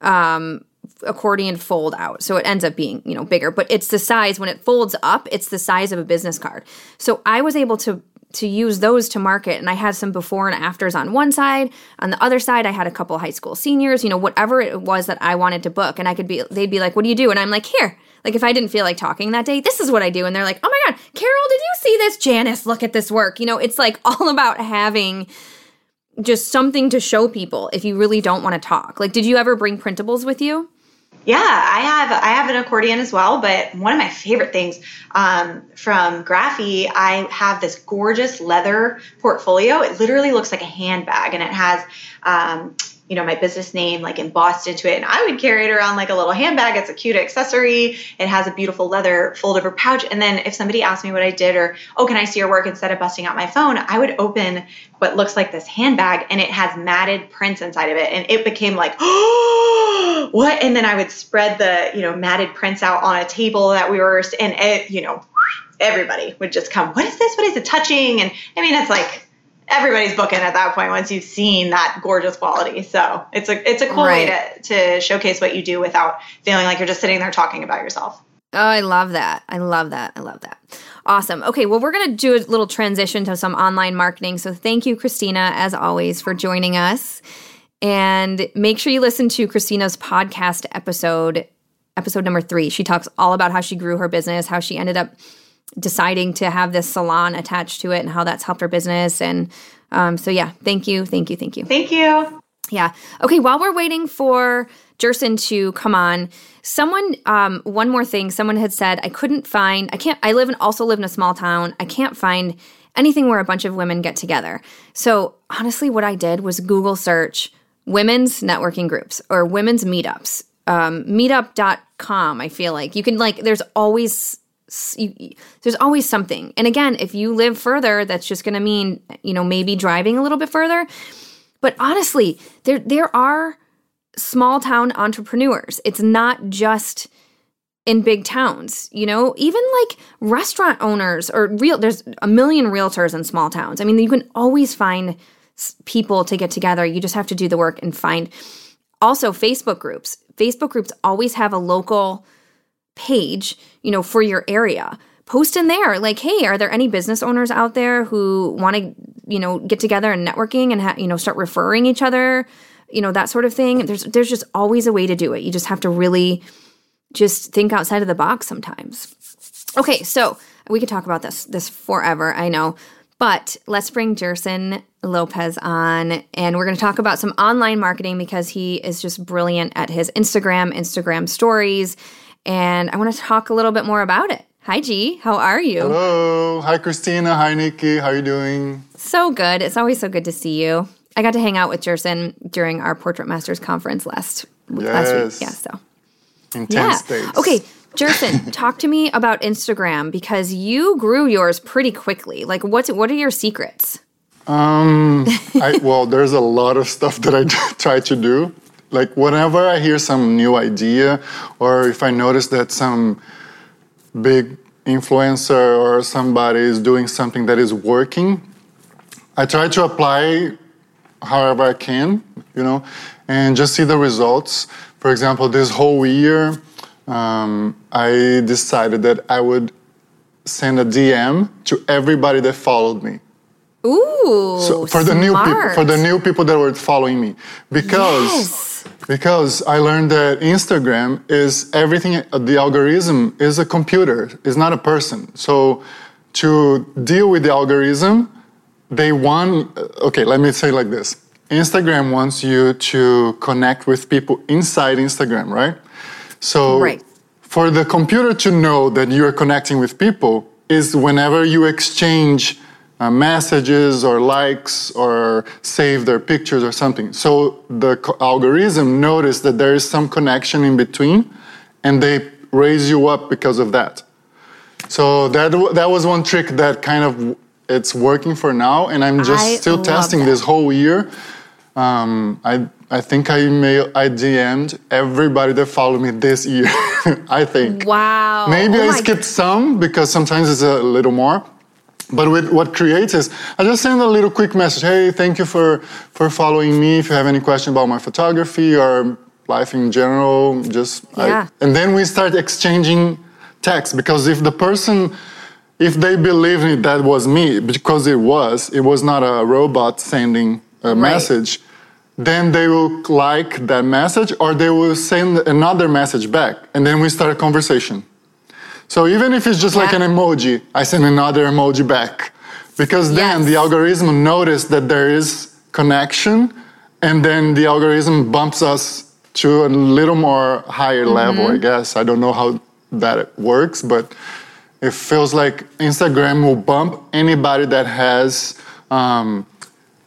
um, accordion fold out. So it ends up being, you know, bigger, but it's the size when it folds up, it's the size of a business card. So I was able to to use those to market and I had some before and afters on one side. On the other side, I had a couple high school seniors, you know, whatever it was that I wanted to book and I could be they'd be like, "What do you do?" And I'm like, "Here." Like if I didn't feel like talking that day, this is what I do and they're like, "Oh my god, Carol, did you see this? Janice, look at this work." You know, it's like all about having just something to show people if you really don't want to talk. Like, did you ever bring printables with you? Yeah, I have I have an accordion as well, but one of my favorite things um, from Graphy, I have this gorgeous leather portfolio. It literally looks like a handbag, and it has um, you know, my business name like embossed into it. And I would carry it around like a little handbag. It's a cute accessory. It has a beautiful leather fold over pouch. And then if somebody asked me what I did or, oh, can I see your work instead of busting out my phone, I would open what looks like this handbag and it has matted prints inside of it. And it became like, oh, what? And then I would spread the, you know, matted prints out on a table that we were, and it, you know, everybody would just come, what is this? What is it touching? And I mean, it's like, everybody's booking at that point once you've seen that gorgeous quality. So it's a it's a cool right. way to, to showcase what you do without feeling like you're just sitting there talking about yourself. Oh, I love that. I love that. I love that. Awesome. Okay, well, we're going to do a little transition to some online marketing. So thank you, Kristina, as always, for joining us. And make sure you listen to Kristina's podcast episode, episode number three. She talks all about how she grew her business, how she ended up deciding to have this salon attached to it and how that's helped her business. And um, so, yeah, thank you, thank you, thank you. Thank you. Yeah. Okay, while we're waiting for Gerson to come on, someone, um, one more thing, someone had said, I couldn't find, I can't, I live and also live in a small town. I can't find anything where a bunch of women get together. So honestly, what I did was Google search women's networking groups or women's meetups. Um, meetup.com, I feel like you can like, there's always you, there's always something. And again, if you live further, that's just going to mean, you know, maybe driving a little bit further. But honestly, there there are small town entrepreneurs. It's not just in big towns, you know, even like restaurant owners or real there's a million realtors in small towns. I mean, you can always find people to get together. You just have to do the work and find also Facebook groups. Facebook groups always have a local page, you know, for your area. Post in there like, "Hey, are there any business owners out there who want to, you know, get together and networking and ha- you know, start referring each other, you know, that sort of thing." There's there's just always a way to do it. You just have to really just think outside of the box sometimes. Okay, so we could talk about this this forever, I know. But let's bring Gerson Lopes on and we're going to talk about some online marketing because he is just brilliant at his Instagram, Instagram stories, and I want to talk a little bit more about it. Hi, G. How are you? Hello. Hi, Kristina. Hi, Nikki. How are you doing? So good. It's always so good to see you. I got to hang out with Gerson during our Portrait Masters conference last yes. last week. Yeah. So intense yeah. days. Okay, Gerson, talk to me about Instagram because you grew yours pretty quickly. Like, what's what are your secrets? Um, I, well, there's a lot of stuff that I try to do like whenever I hear some new idea, or if I notice that some big influencer or somebody is doing something that is working, I try to apply however I can, you know, and just see the results. For example, this whole year, um, I decided that I would send a DM to everybody that followed me. Ooh, so for the new people, for the new people that were following me, because yes. Because I learned that Instagram is everything. The algorithm is a computer, it's not a person. So to deal with the algorithm, they want. Okay, let me say like this: Instagram wants you to connect with people inside Instagram, right? So right. for the computer to know that you are connecting with people is whenever you exchange uh, messages or likes or save their pictures or something. So the algorithm noticed that there is some connection in between, and they raise you up because of that. So that that was one trick that kind of it's working for now, and I'm just I still testing that. this whole year. Um, I I think I mail I DM'd everybody that followed me this year. I think. Wow. Maybe Oh I skipped some because sometimes it's a little more. But with what creates is I just send a little quick message. Hey, thank you for for following me. If you have any question about my photography or life in general, just I- Yeah. and then we start exchanging text because if the person if they believe it, that was me because it was it was not a robot sending a message then they will like that message or they will send another message back and then we start a conversation so even if it's just like an emoji i send another emoji back because then Yes. the algorithm noticed that there is connection and then the algorithm bumps us to a little more higher level Mm-hmm. i guess i don't know how that works but it feels like instagram will bump anybody that has um,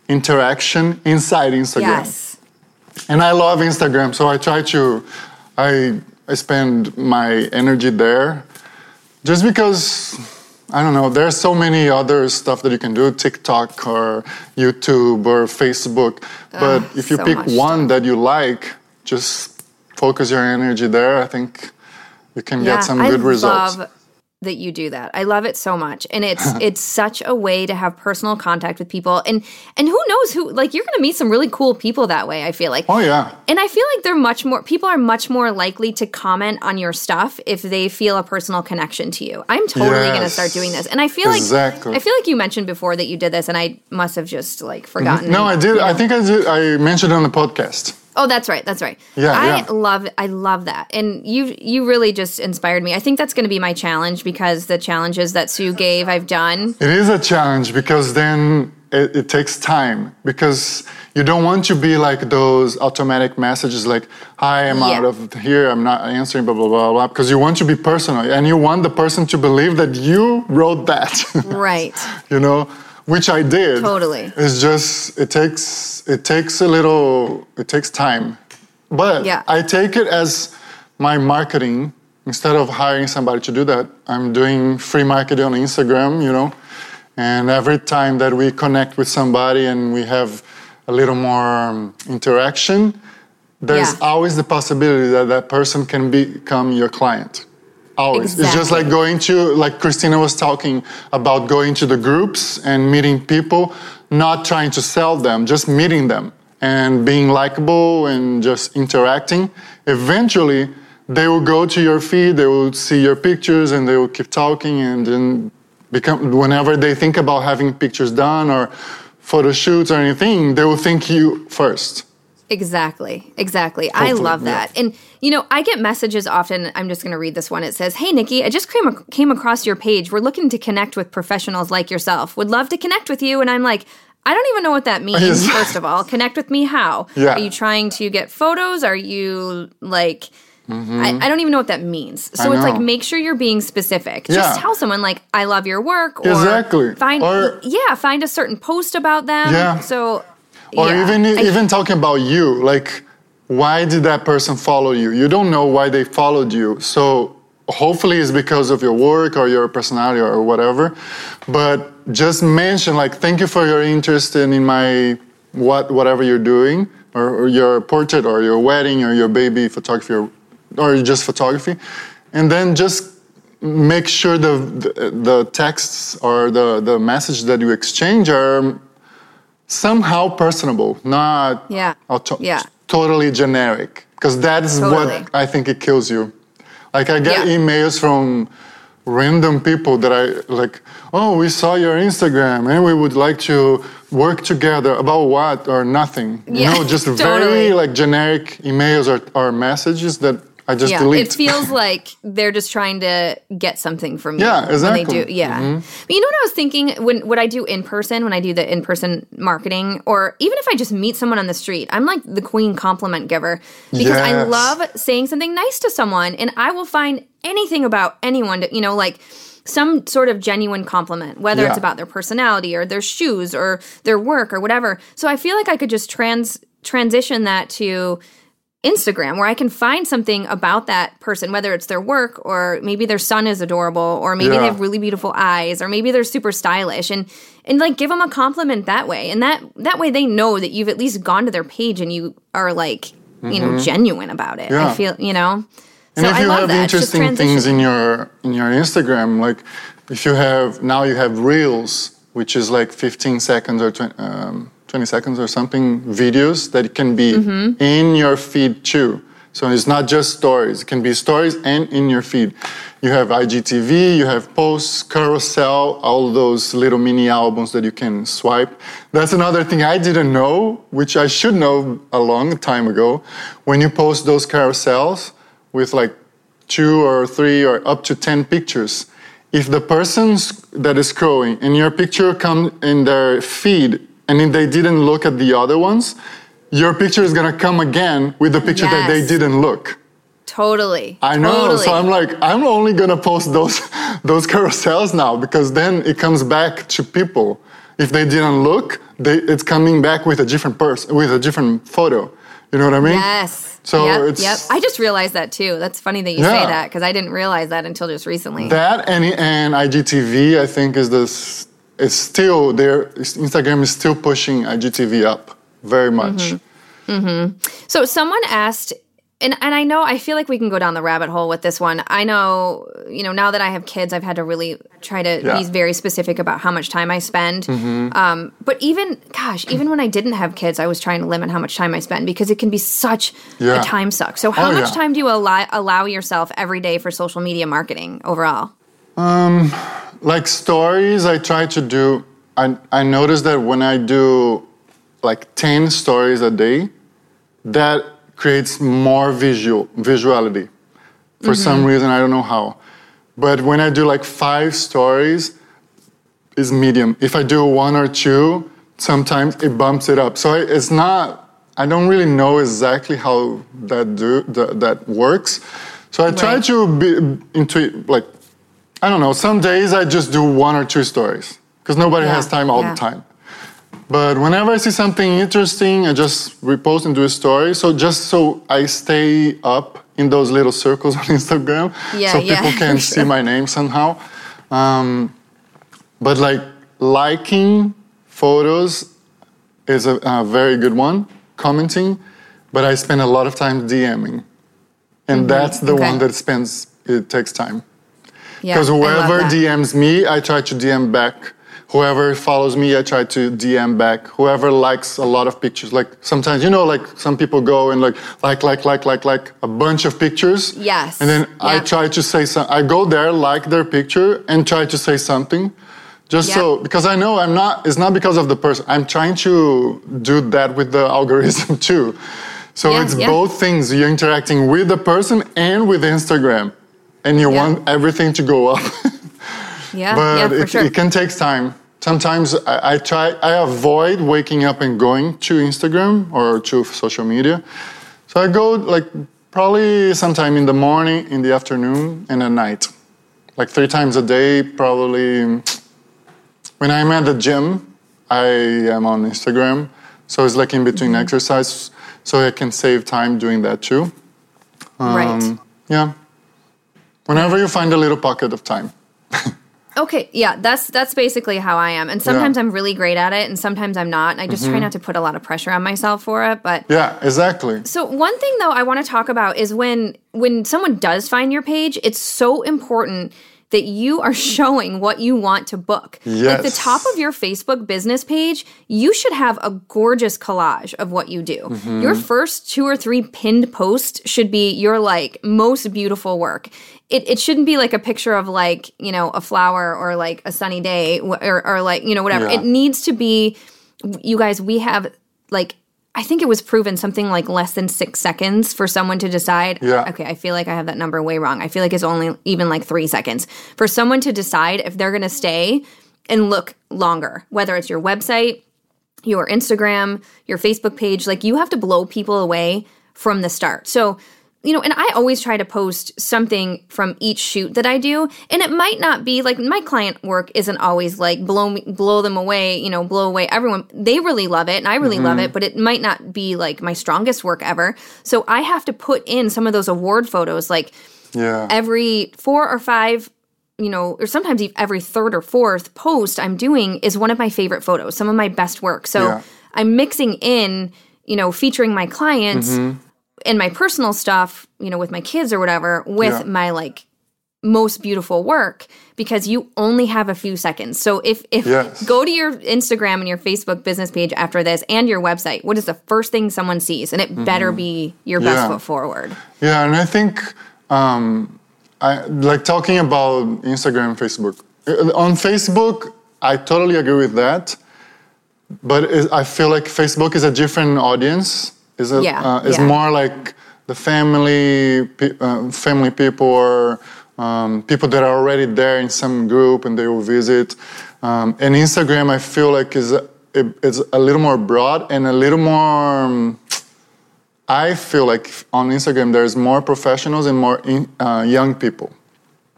interaction inside instagram Yes. and I love Instagram, so I try to, I, I spend my energy there, just because, I don't know, there's so many other stuff that you can do, TikTok or YouTube or Facebook. But if you so pick one that you like, just focus your energy there. I think you can get some good I results. love that you do that. I love it so much. And it's it's such a way to have personal contact with people. And and who knows who like you're gonna meet some really cool people that way, I feel like. oh yeah, And I feel like they're much more people are much more likely to comment on your stuff if they feel a personal connection to you. I'm totally going to start doing this. And I feel Exactly. like I feel like you mentioned before that you did this and I must have just like forgotten. no, I did. you I know. think I did. I mentioned it on the podcast. Oh, that's right. That's right. Yeah, I yeah. love I love that. And you you really just inspired me. I think that's going to be my challenge because the challenges that Sue gave I've done. It is a challenge because then it, it takes time because you don't want to be like those automatic messages like, hi, I'm out of here, I'm not answering, blah, blah, blah, blah, because you want to be personal and you want the person to believe that you wrote that, Right. you know, which I did. Totally. It's just, it takes, it takes a little, it takes time. But Yeah. I take it as my marketing. Instead of hiring somebody to do that, I'm doing free marketing on Instagram, you know. And every time that we connect with somebody and we have a little more um, interaction, there's Yeah. always the possibility that that person can become your client. Always. It's just like going to, like Kristina was talking about going to the groups and meeting people, not trying to sell them, just meeting them and being likable and just interacting. Eventually, they will go to your feed, they will see your pictures, and they will keep talking. And then, become whenever they think about having pictures done or photo shoots or anything, they will think you first. Exactly. Exactly. I Hopefully, love yeah. that. And you know, I get messages often. I'm just going to read this one. It says, "Hey Nikki, I just came came across your page. We're looking to connect with professionals like yourself. Would love to connect with you." And I'm like, I don't even know what that means. First of all, connect with me how? Yeah. Are you trying to get photos? Are you like I, I don't even know what that means. So Mm-hmm. It's like make sure you're being specific. Yeah. Just tell someone like I love your work or Exactly. find Or- yeah, find a certain post about them. Yeah. So or yeah. even I- even talking about you like why did that person follow you? You don't know why they followed you so hopefully it's because of your work or your personality or whatever. But just mention like thank you for your interest in, in my what whatever you're doing or, or your portrait or your wedding or your baby photography or, or just photography. And then just make sure the, the the texts or the the message that you exchange are somehow personable, not Yeah. auto- Yeah. totally generic. Because that is Totally. what I think it kills you. Like I get Yeah. emails from random people that I like, oh, we saw your Instagram and we would like to work together about what or nothing. Yeah, no, just totally. very like generic emails or, or messages that I just yeah, delete. it feels like they're just trying to get something from you. Yeah, exactly. Mm-hmm. they do, yeah. But you know what I was thinking when what I do in person when I do the in person marketing, or even if I just meet someone on the street, I'm like the queen compliment giver because I love saying something nice to someone, and I will find anything about anyone to you know like. some sort of genuine compliment, whether Yeah. it's about their personality or their shoes or their work or whatever. So I feel like I could just trans transition that to Instagram where I can find something about that person, whether it's their work or maybe their son is adorable or maybe Yeah. they have really beautiful eyes or maybe they're super stylish and and like give them a compliment that way. And that that way they know that you've at least gone to their page and you are like, you know, genuine about it. I Mm-hmm. Yeah. feel, you know. And so if I you love have that. Interesting things in your in your Instagram, like if you have now you have reels, which is like 15 seconds or 20, um, 20 seconds or something videos that can be Mm-hmm. in your feed too. So it's not just stories; it can be stories and in your feed. You have IGTV, you have posts, carousel, all those little mini albums that you can swipe. That's another thing I didn't know, which I should know a long time ago. When you post those carousels with like two or three or up to 10 pictures, if the person that is scrolling and your picture come in their feed and if they didn't look at the other ones, your picture is gonna come again with the picture that they didn't look. Totally. I know. Totally. So I'm like, I'm only gonna post those those carousels now because then it comes back to people. If they didn't look, they, it's coming back with a different person, with a different photo. You know what I mean? Yes. So yep, it's- yep. I just realized that too. That's funny that you Yeah. say that because I didn't realize that until just recently. That and and IGTV, I think, is this. It's still there. Instagram is still pushing IGTV up very much. Mm-hmm. So someone asked, and and I know I feel like we can go down the rabbit hole with this one. I know, you know, now that I have kids, I've had to really try to Yeah. be very specific about how much time I spend. Mm-hmm. Um, but even, gosh, even when I didn't have kids, I was trying to limit how much time I spend because it can be such Yeah. a time suck. So how Oh, much yeah. time do you allow allow yourself every day for social media marketing overall? Like stories, I try to do. I I notice that when I do like ten stories a day, that creates more visual visuality. For some mm-hmm. reason, I don't know how. But when I do like five stories, is medium. If I do one or two, sometimes it bumps it up. So it's not. I don't really know exactly how that do that, that works. So I try to be into like I don't know. Some days I just do one or two stories because nobody Yeah, has time all yeah. the time. But whenever I see something interesting, I just repost and do a story. So just so I stay up in those little circles on Instagram, Yeah, so people can see my name somehow. Um, but like liking photos is a, a very good one. Commenting, but I spend a lot of time DMing, and that's the Mm-hmm. Okay. one that spends. It takes time. Yeah, Because love whoever. DMs me, I try to DM back. Whoever follows me, I try to DM back. Whoever likes a lot of pictures, like sometimes you know, like some people go and like like like like like like a bunch of pictures. Yes. And then I try to say some. I go there, like their picture, and try to say something, just Yep. so because I know I'm not. It's not because of the person. I'm trying to do that with the algorithm too. So Yeah, it's yeah. both things. You're interacting with the person and with Instagram, and you Yeah. want everything to go up. Yeah, but yeah, for it, sure. it can take time. Sometimes I, I try, I avoid waking up and going to Instagram or to social media. So I go like probably sometime in the morning, in the afternoon, and at night. Like three times a day, probably. When I'm at the gym, I am on Instagram. So it's like in between Mm-hmm. exercise, so I can save time doing that too. right. Um, Yeah. Whenever you find a little pocket of time. Okay, yeah, that's that's basically how I am. And sometimes I'm really great at it and sometimes I'm not. And I just Mm-hmm. try not to put a lot of pressure on myself for it, but Yeah, exactly. So one thing though I want to talk about is when when someone does find your page, it's so important that you are showing what you want to book. Yes. At the top of your Facebook business page, you should have a gorgeous collage of what you do. Mm-hmm. Your first two or three pinned posts should be your like most beautiful work. It, it shouldn't be like a picture of like, you know, a flower or like a sunny day or, or like, you know, whatever. Yeah. It needs to be you guys, we have like I think it was proven something like less than six seconds for someone to decide. Yeah. Okay, I feel like I have that number way wrong. I feel like it's only even like three seconds for someone to decide if they're going to stay and look longer, whether it's your website, your Instagram, your Facebook page. Like you have to blow people away from the start. So you know, and I always try to post something from each shoot that I do, and it might not be like my client work isn't always like blow me, blow them away, you know, blow away everyone. They really love it, and I really mm-hmm. love it, but it might not be like my strongest work ever. So I have to put in some of those award photos, like yeah. every four or five you know, or sometimes every third or fourth post I'm doing is one of my favorite photos, some of my best work. So yeah. I'm mixing in, you know, featuring my clients mm-hmm in my personal stuff, you know, with my kids or whatever, with yeah. my like most beautiful work because you only have a few seconds. So if if yes. go to your Instagram and your Facebook business page after this and your website, what is the first thing someone sees? And it mm-hmm. better be your best foot forward. Yeah, and I think um, I like talking about Instagram, Facebook. Uh, on Facebook, I totally agree with that. But I feel like Facebook is a different audience is it? Yeah, uh, yeah. more like the family, uh, family people or um, people that are already there in some group and they will visit. Um, and Instagram, I feel like is it, it's a little more broad and a little more. Um, I feel like on Instagram there's more professionals and more in, uh, young people.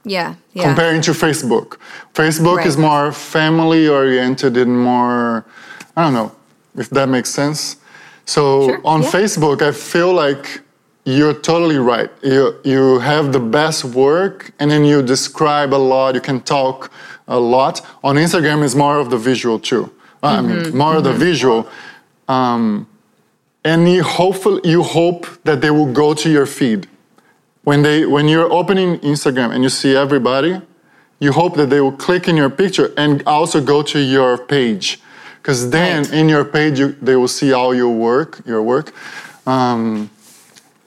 Yeah, yeah. Comparing to Facebook, Facebook right. is more family oriented and more. I don't know if that makes sense. So sure. on yeah. Facebook, I feel like you're totally right. You, you have the best work and then you describe a lot, you can talk a lot. On Instagram, it's more of the visual too. Mm-hmm. I mean, mm-hmm. more mm-hmm. of the mm-hmm. visual. Um, and you, hopefully, you hope that they will go to your feed. When, they, when you're opening Instagram and you see everybody, you hope that they will click in your picture and also go to your page because then right. in your page you, they will see all your work your work. Um,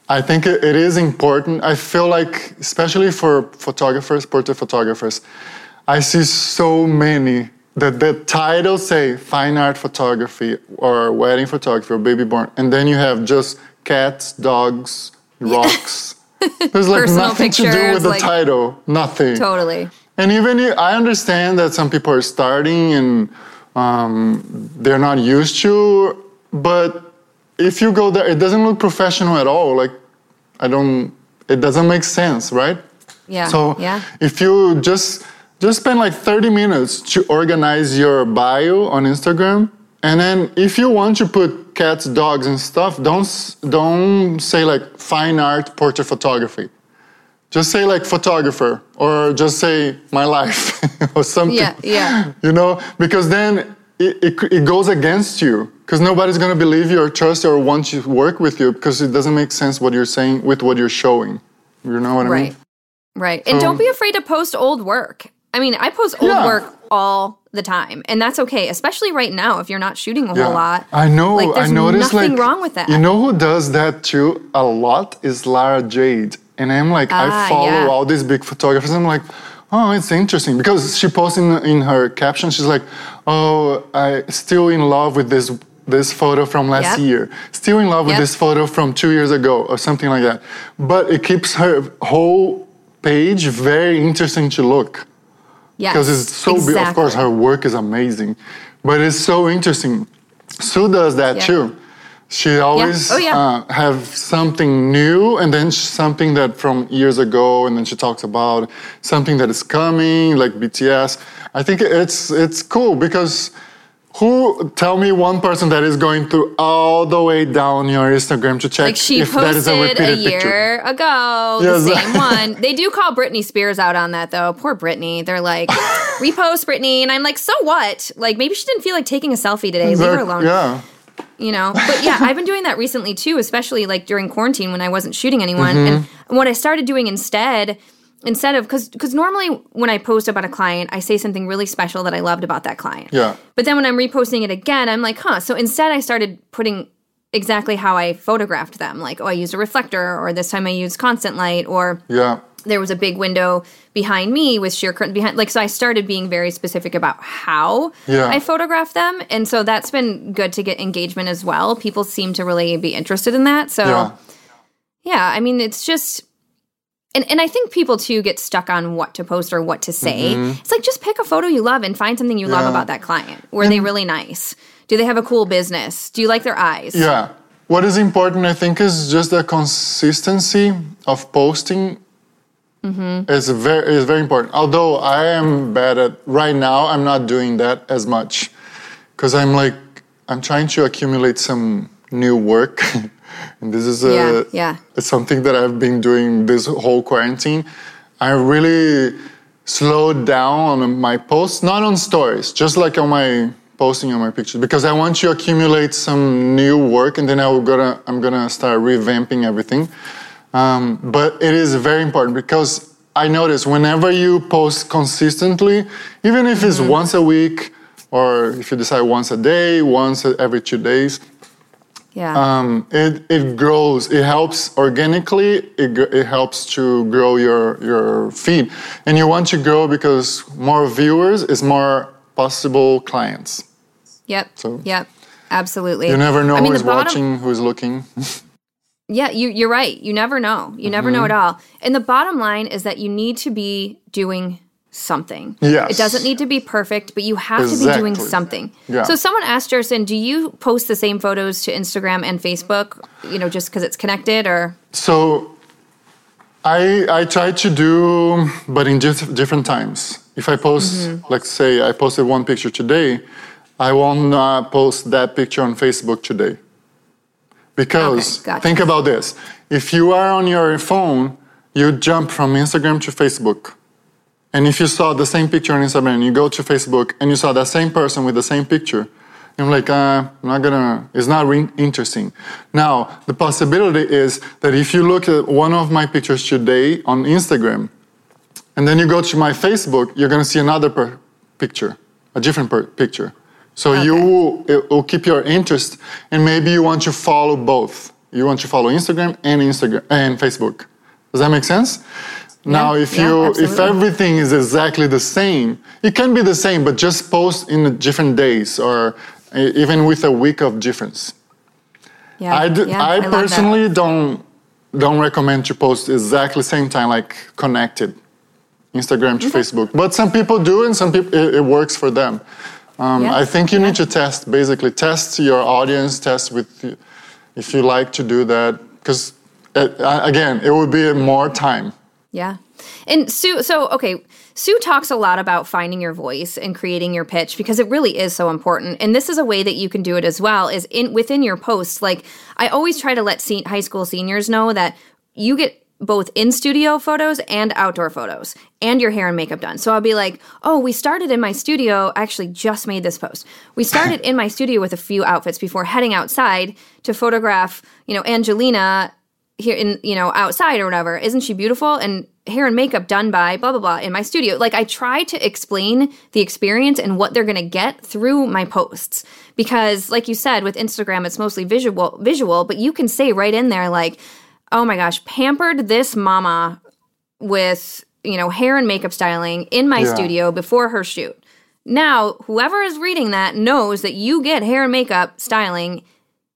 i think it, it is important. I feel like especially for photographers portrait photographers i see so many that the title say fine art photography or wedding photography or baby born and then you have just cats dogs rocks. There's like Personal nothing pictures, to do with the like, title. Nothing. Totally. And even i understand that some people are starting and um, they're not used to. But if you go there, it doesn't look professional at all. Like, I don't, it doesn't make sense, right? Yeah. So yeah. if you just just spend like 30 minutes to organize your bio on Instagram, and then if you want to put cats, dogs, and stuff, don't don't say like fine art portrait photography. Just say like photographer or just say my life or something. Yeah, yeah. You know, because then it, it, it goes against you because nobody's going to believe you or trust you or want to work with you because it doesn't make sense what you're saying with what you're showing. You know what I mean? Right. And don't be afraid to post old work. I mean, I post old yeah. work all the time, and that's okay, especially right now if you're not shooting a yeah. whole lot. I know. Like, there's I noticed. Nothing like, wrong with that. You know who does that too a lot is Lara Jade. And I'm like, ah, I follow yeah. all these big photographers. I'm like, oh, it's interesting because she posts in, in her caption, she's like, oh, I still in love with this this photo from last yep. year, still in love with yep. this photo from two years ago, or something like that. But it keeps her whole page very interesting to look. Yeah, because it's so exactly. Of course, her work is amazing, but it's so interesting. Sue does that too. She always yeah. Oh, yeah. Uh, have something new, and then something that from years ago, and then she talks about something that is coming, like BTS. I think it's it's cool because who tell me one person that is going through all the way down your Instagram to check like she if posted that is a repeated a year picture. ago yes. the same one. They do call Britney Spears out on that though. Poor Britney. They're like repost Britney, and I'm like, so what? Like maybe she didn't feel like taking a selfie today. Leave her alone. Yeah you know? But yeah i've been doing that recently too especially like during quarantine when i wasn't shooting anyone. Mm-hmm. and what i started doing instead instead of because because normally when i post about a client i say something really special that i loved about that client. Yeah. But then when i'm reposting it again i'm like huh so instead i started putting exactly how i photographed them like oh i used a reflector or this time i used constant light or yeah. there was a big window behind me with sheer curtain behind like so i started being very specific about how yeah. i photograph them and so that's been good to get engagement as well people seem to really be interested in that so yeah, yeah i mean it's just and, and I think people too get stuck on what to post or what to say. Mm-hmm. It's like just pick a photo you love and find something you yeah. love about that client. Were and, they really nice? Do they have a cool business? Do you like their eyes? Yeah. what is important, I think, is just the consistency of posting. Mm-hmm. is very is very important. Although I am bad at right now, I'm not doing that as much because I'm like I'm trying to accumulate some new work, and this is a yeah, yeah. it's something that I've been doing this whole quarantine. I really slowed down on my posts, not on stories, just like on my posting on my pictures, because I want to accumulate some new work, and then I'm gonna I'm gonna start revamping everything. Um, but it is very important because I notice whenever you post consistently, even if it's mm-hmm. once a week or if you decide once a day, once every two days, yeah. Um, it, it grows. It helps organically. It, it helps to grow your, your feed. And you want to grow because more viewers is more possible clients. Yep. So yep. Absolutely. You never know I mean, who's bottom, watching, who's looking. yeah, you, you're right. You never know. You never mm-hmm. know at all. And the bottom line is that you need to be doing something. Yes. It doesn't need to be perfect, but you have exactly. to be doing something. Yeah. So someone asked Gerson, do you post the same photos to Instagram and Facebook, you know, just because it's connected or? So I, I try to do, but in different times. If I post, mm-hmm. like say I posted one picture today, I will not post that picture on Facebook today. Because okay, gotcha. think about this. If you are on your phone, you jump from Instagram to Facebook and if you saw the same picture on Instagram, and you go to Facebook and you saw that same person with the same picture, I'm like, uh, I'm not gonna, it's not re- interesting. Now, the possibility is that if you look at one of my pictures today on Instagram, and then you go to my Facebook, you're gonna see another per- picture, a different per- picture. So okay. you will, it will keep your interest, and maybe you want to follow both. You want to follow Instagram and Instagram and Facebook. Does that make sense? Now, if yeah, you if everything is exactly the same, it can be the same, but just post in different days or even with a week of difference. Yeah, I, do, I, I personally don't don't recommend to post exactly same time like connected, Instagram to okay. Facebook. But some people do, and some people it, it works for them. Um, I think you need to test basically test your audience, test with if you like to do that because again it would be more time. Yeah. And Sue, so okay, Sue talks a lot about finding your voice and creating your pitch because it really is so important. And this is a way that you can do it as well is in within your posts. Like I always try to let se- high school seniors know that you get both in studio photos and outdoor photos and your hair and makeup done. So I'll be like, "Oh, we started in my studio, I actually just made this post. We started in my studio with a few outfits before heading outside to photograph, you know, Angelina here in you know outside or whatever isn't she beautiful and hair and makeup done by blah blah blah in my studio like i try to explain the experience and what they're going to get through my posts because like you said with instagram it's mostly visual visual but you can say right in there like oh my gosh pampered this mama with you know hair and makeup styling in my yeah. studio before her shoot. Now whoever is reading that knows that you get hair and makeup styling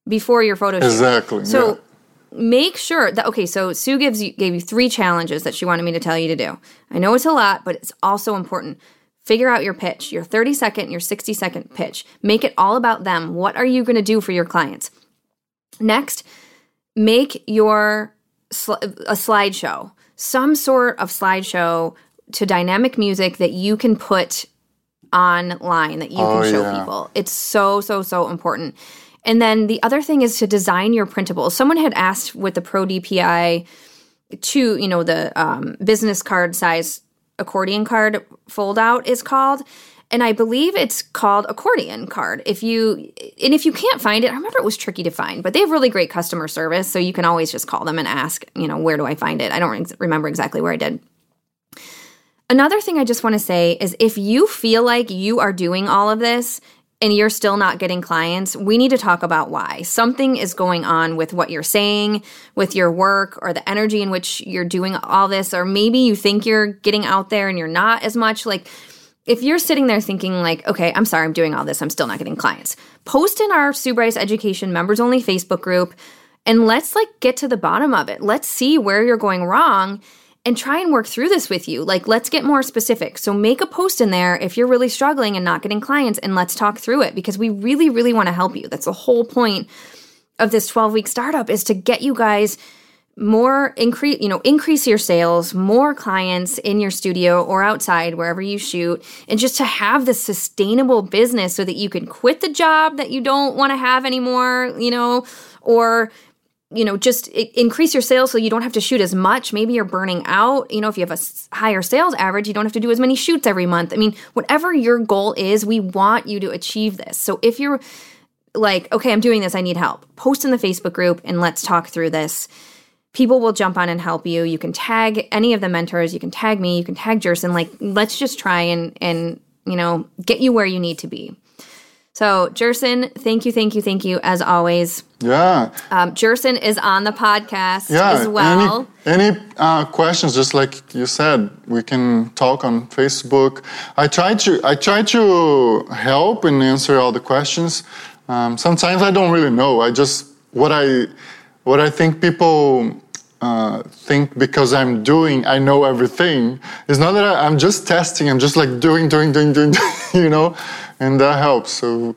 before your photo shoot. Exactly so yeah. make sure that okay so sue gives you gave you three challenges that she wanted me to tell you to do. I know it's a lot but it's also important. Figure out your pitch your 30 second your 60 second pitch. Make it all about them. What are you going to do for your clients? Next make your sl- a slideshow some sort of slideshow to dynamic music that you can put online that you oh, can show yeah. people it's so so so important and then the other thing is to design your printables. Someone had asked with the ProDPI to, you know, the um, business card size accordion card fold out is called. And I believe it's called accordion card. If you and if you can't find it, I remember it was tricky to find, but they have really great customer service, so you can always just call them and ask, you know, where do I find it? I don't remember exactly where I did. Another thing I just want to say is if you feel like you are doing all of this and you're still not getting clients, we need to talk about why. Something is going on with what you're saying, with your work, or the energy in which you're doing all this, or maybe you think you're getting out there and you're not as much. Like, if you're sitting there thinking, like, okay, I'm sorry, I'm doing all this, I'm still not getting clients, post in our Sue Bryce Education members only Facebook group and let's like get to the bottom of it. Let's see where you're going wrong and try and work through this with you. Like, let's get more specific. So, make a post in there if you're really struggling and not getting clients, and let's talk through it because we really, really want to help you. That's the whole point of this 12 week startup is to get you guys more increase you know increase your sales more clients in your studio or outside wherever you shoot and just to have this sustainable business so that you can quit the job that you don't want to have anymore you know or you know just increase your sales so you don't have to shoot as much. Maybe you're burning out you know if you have a higher sales average you don't have to do as many shoots every month. I mean whatever your goal is we want you to achieve this. So if you're like okay i'm doing this i need help post in the facebook group and let's talk through this people will jump on and help you. You can tag any of the mentors, you can tag me, you can tag Gerson. Like, let's just try and and you know get you where you need to be. So, Gerson, thank you, thank you, thank you, as always. Yeah. Um, Gerson is on the podcast yeah, as well. Any, any uh, questions? Just like you said, we can talk on Facebook. I try to I try to help and answer all the questions. Um, sometimes I don't really know. I just what I what I think people uh, think because I'm doing, I know everything. It's not that I, am just testing. I'm just like doing, doing, doing, doing, you know, and that helps. So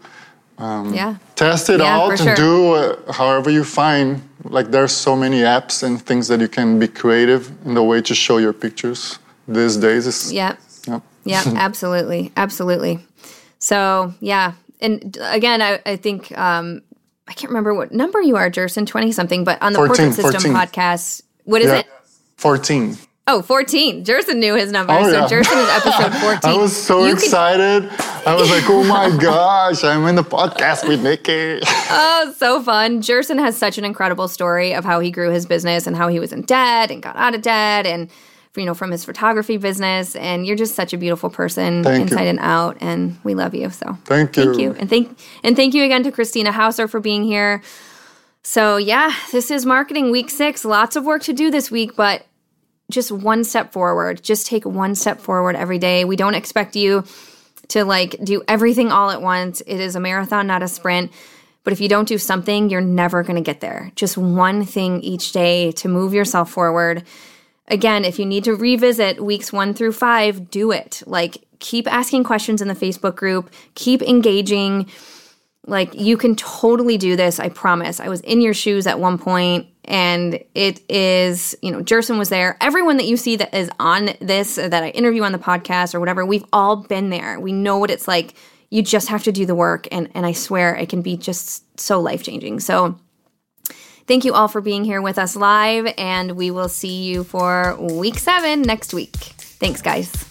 um, yeah, test it yeah, out and sure. do uh, however you find. Like there's so many apps and things that you can be creative in the way to show your pictures these days. Is, yeah, yeah, yeah, absolutely, absolutely. So yeah, and again, I, I think um, I can't remember what number you are, Gerson, 20 something, but on the 14, Portrait System 14. podcast, what is yeah. it? 14. Oh, 14. Gerson knew his number. Oh, so yeah. Gerson is episode 14. I was so you excited. I was like, oh my gosh, I'm in the podcast with Nikki. oh, so fun. Gerson has such an incredible story of how he grew his business and how he was in debt and got out of debt and you know, from his photography business. And you're just such a beautiful person thank inside you. and out. And we love you. So thank you. Thank you. And thank and thank you again to Kristina Houser for being here. So yeah, this is marketing week six. Lots of work to do this week, but just one step forward. Just take one step forward every day. We don't expect you to like do everything all at once. It is a marathon, not a sprint. But if you don't do something, you're never going to get there. Just one thing each day to move yourself forward. Again, if you need to revisit weeks one through five, do it. Like, keep asking questions in the Facebook group, keep engaging. Like, you can totally do this. I promise. I was in your shoes at one point, and it is, you know, Gerson was there. Everyone that you see that is on this, that I interview on the podcast or whatever, we've all been there. We know what it's like. You just have to do the work, and, and I swear it can be just so life changing. So, Thank you all for being here with us live, and we will see you for week seven next week. Thanks, guys.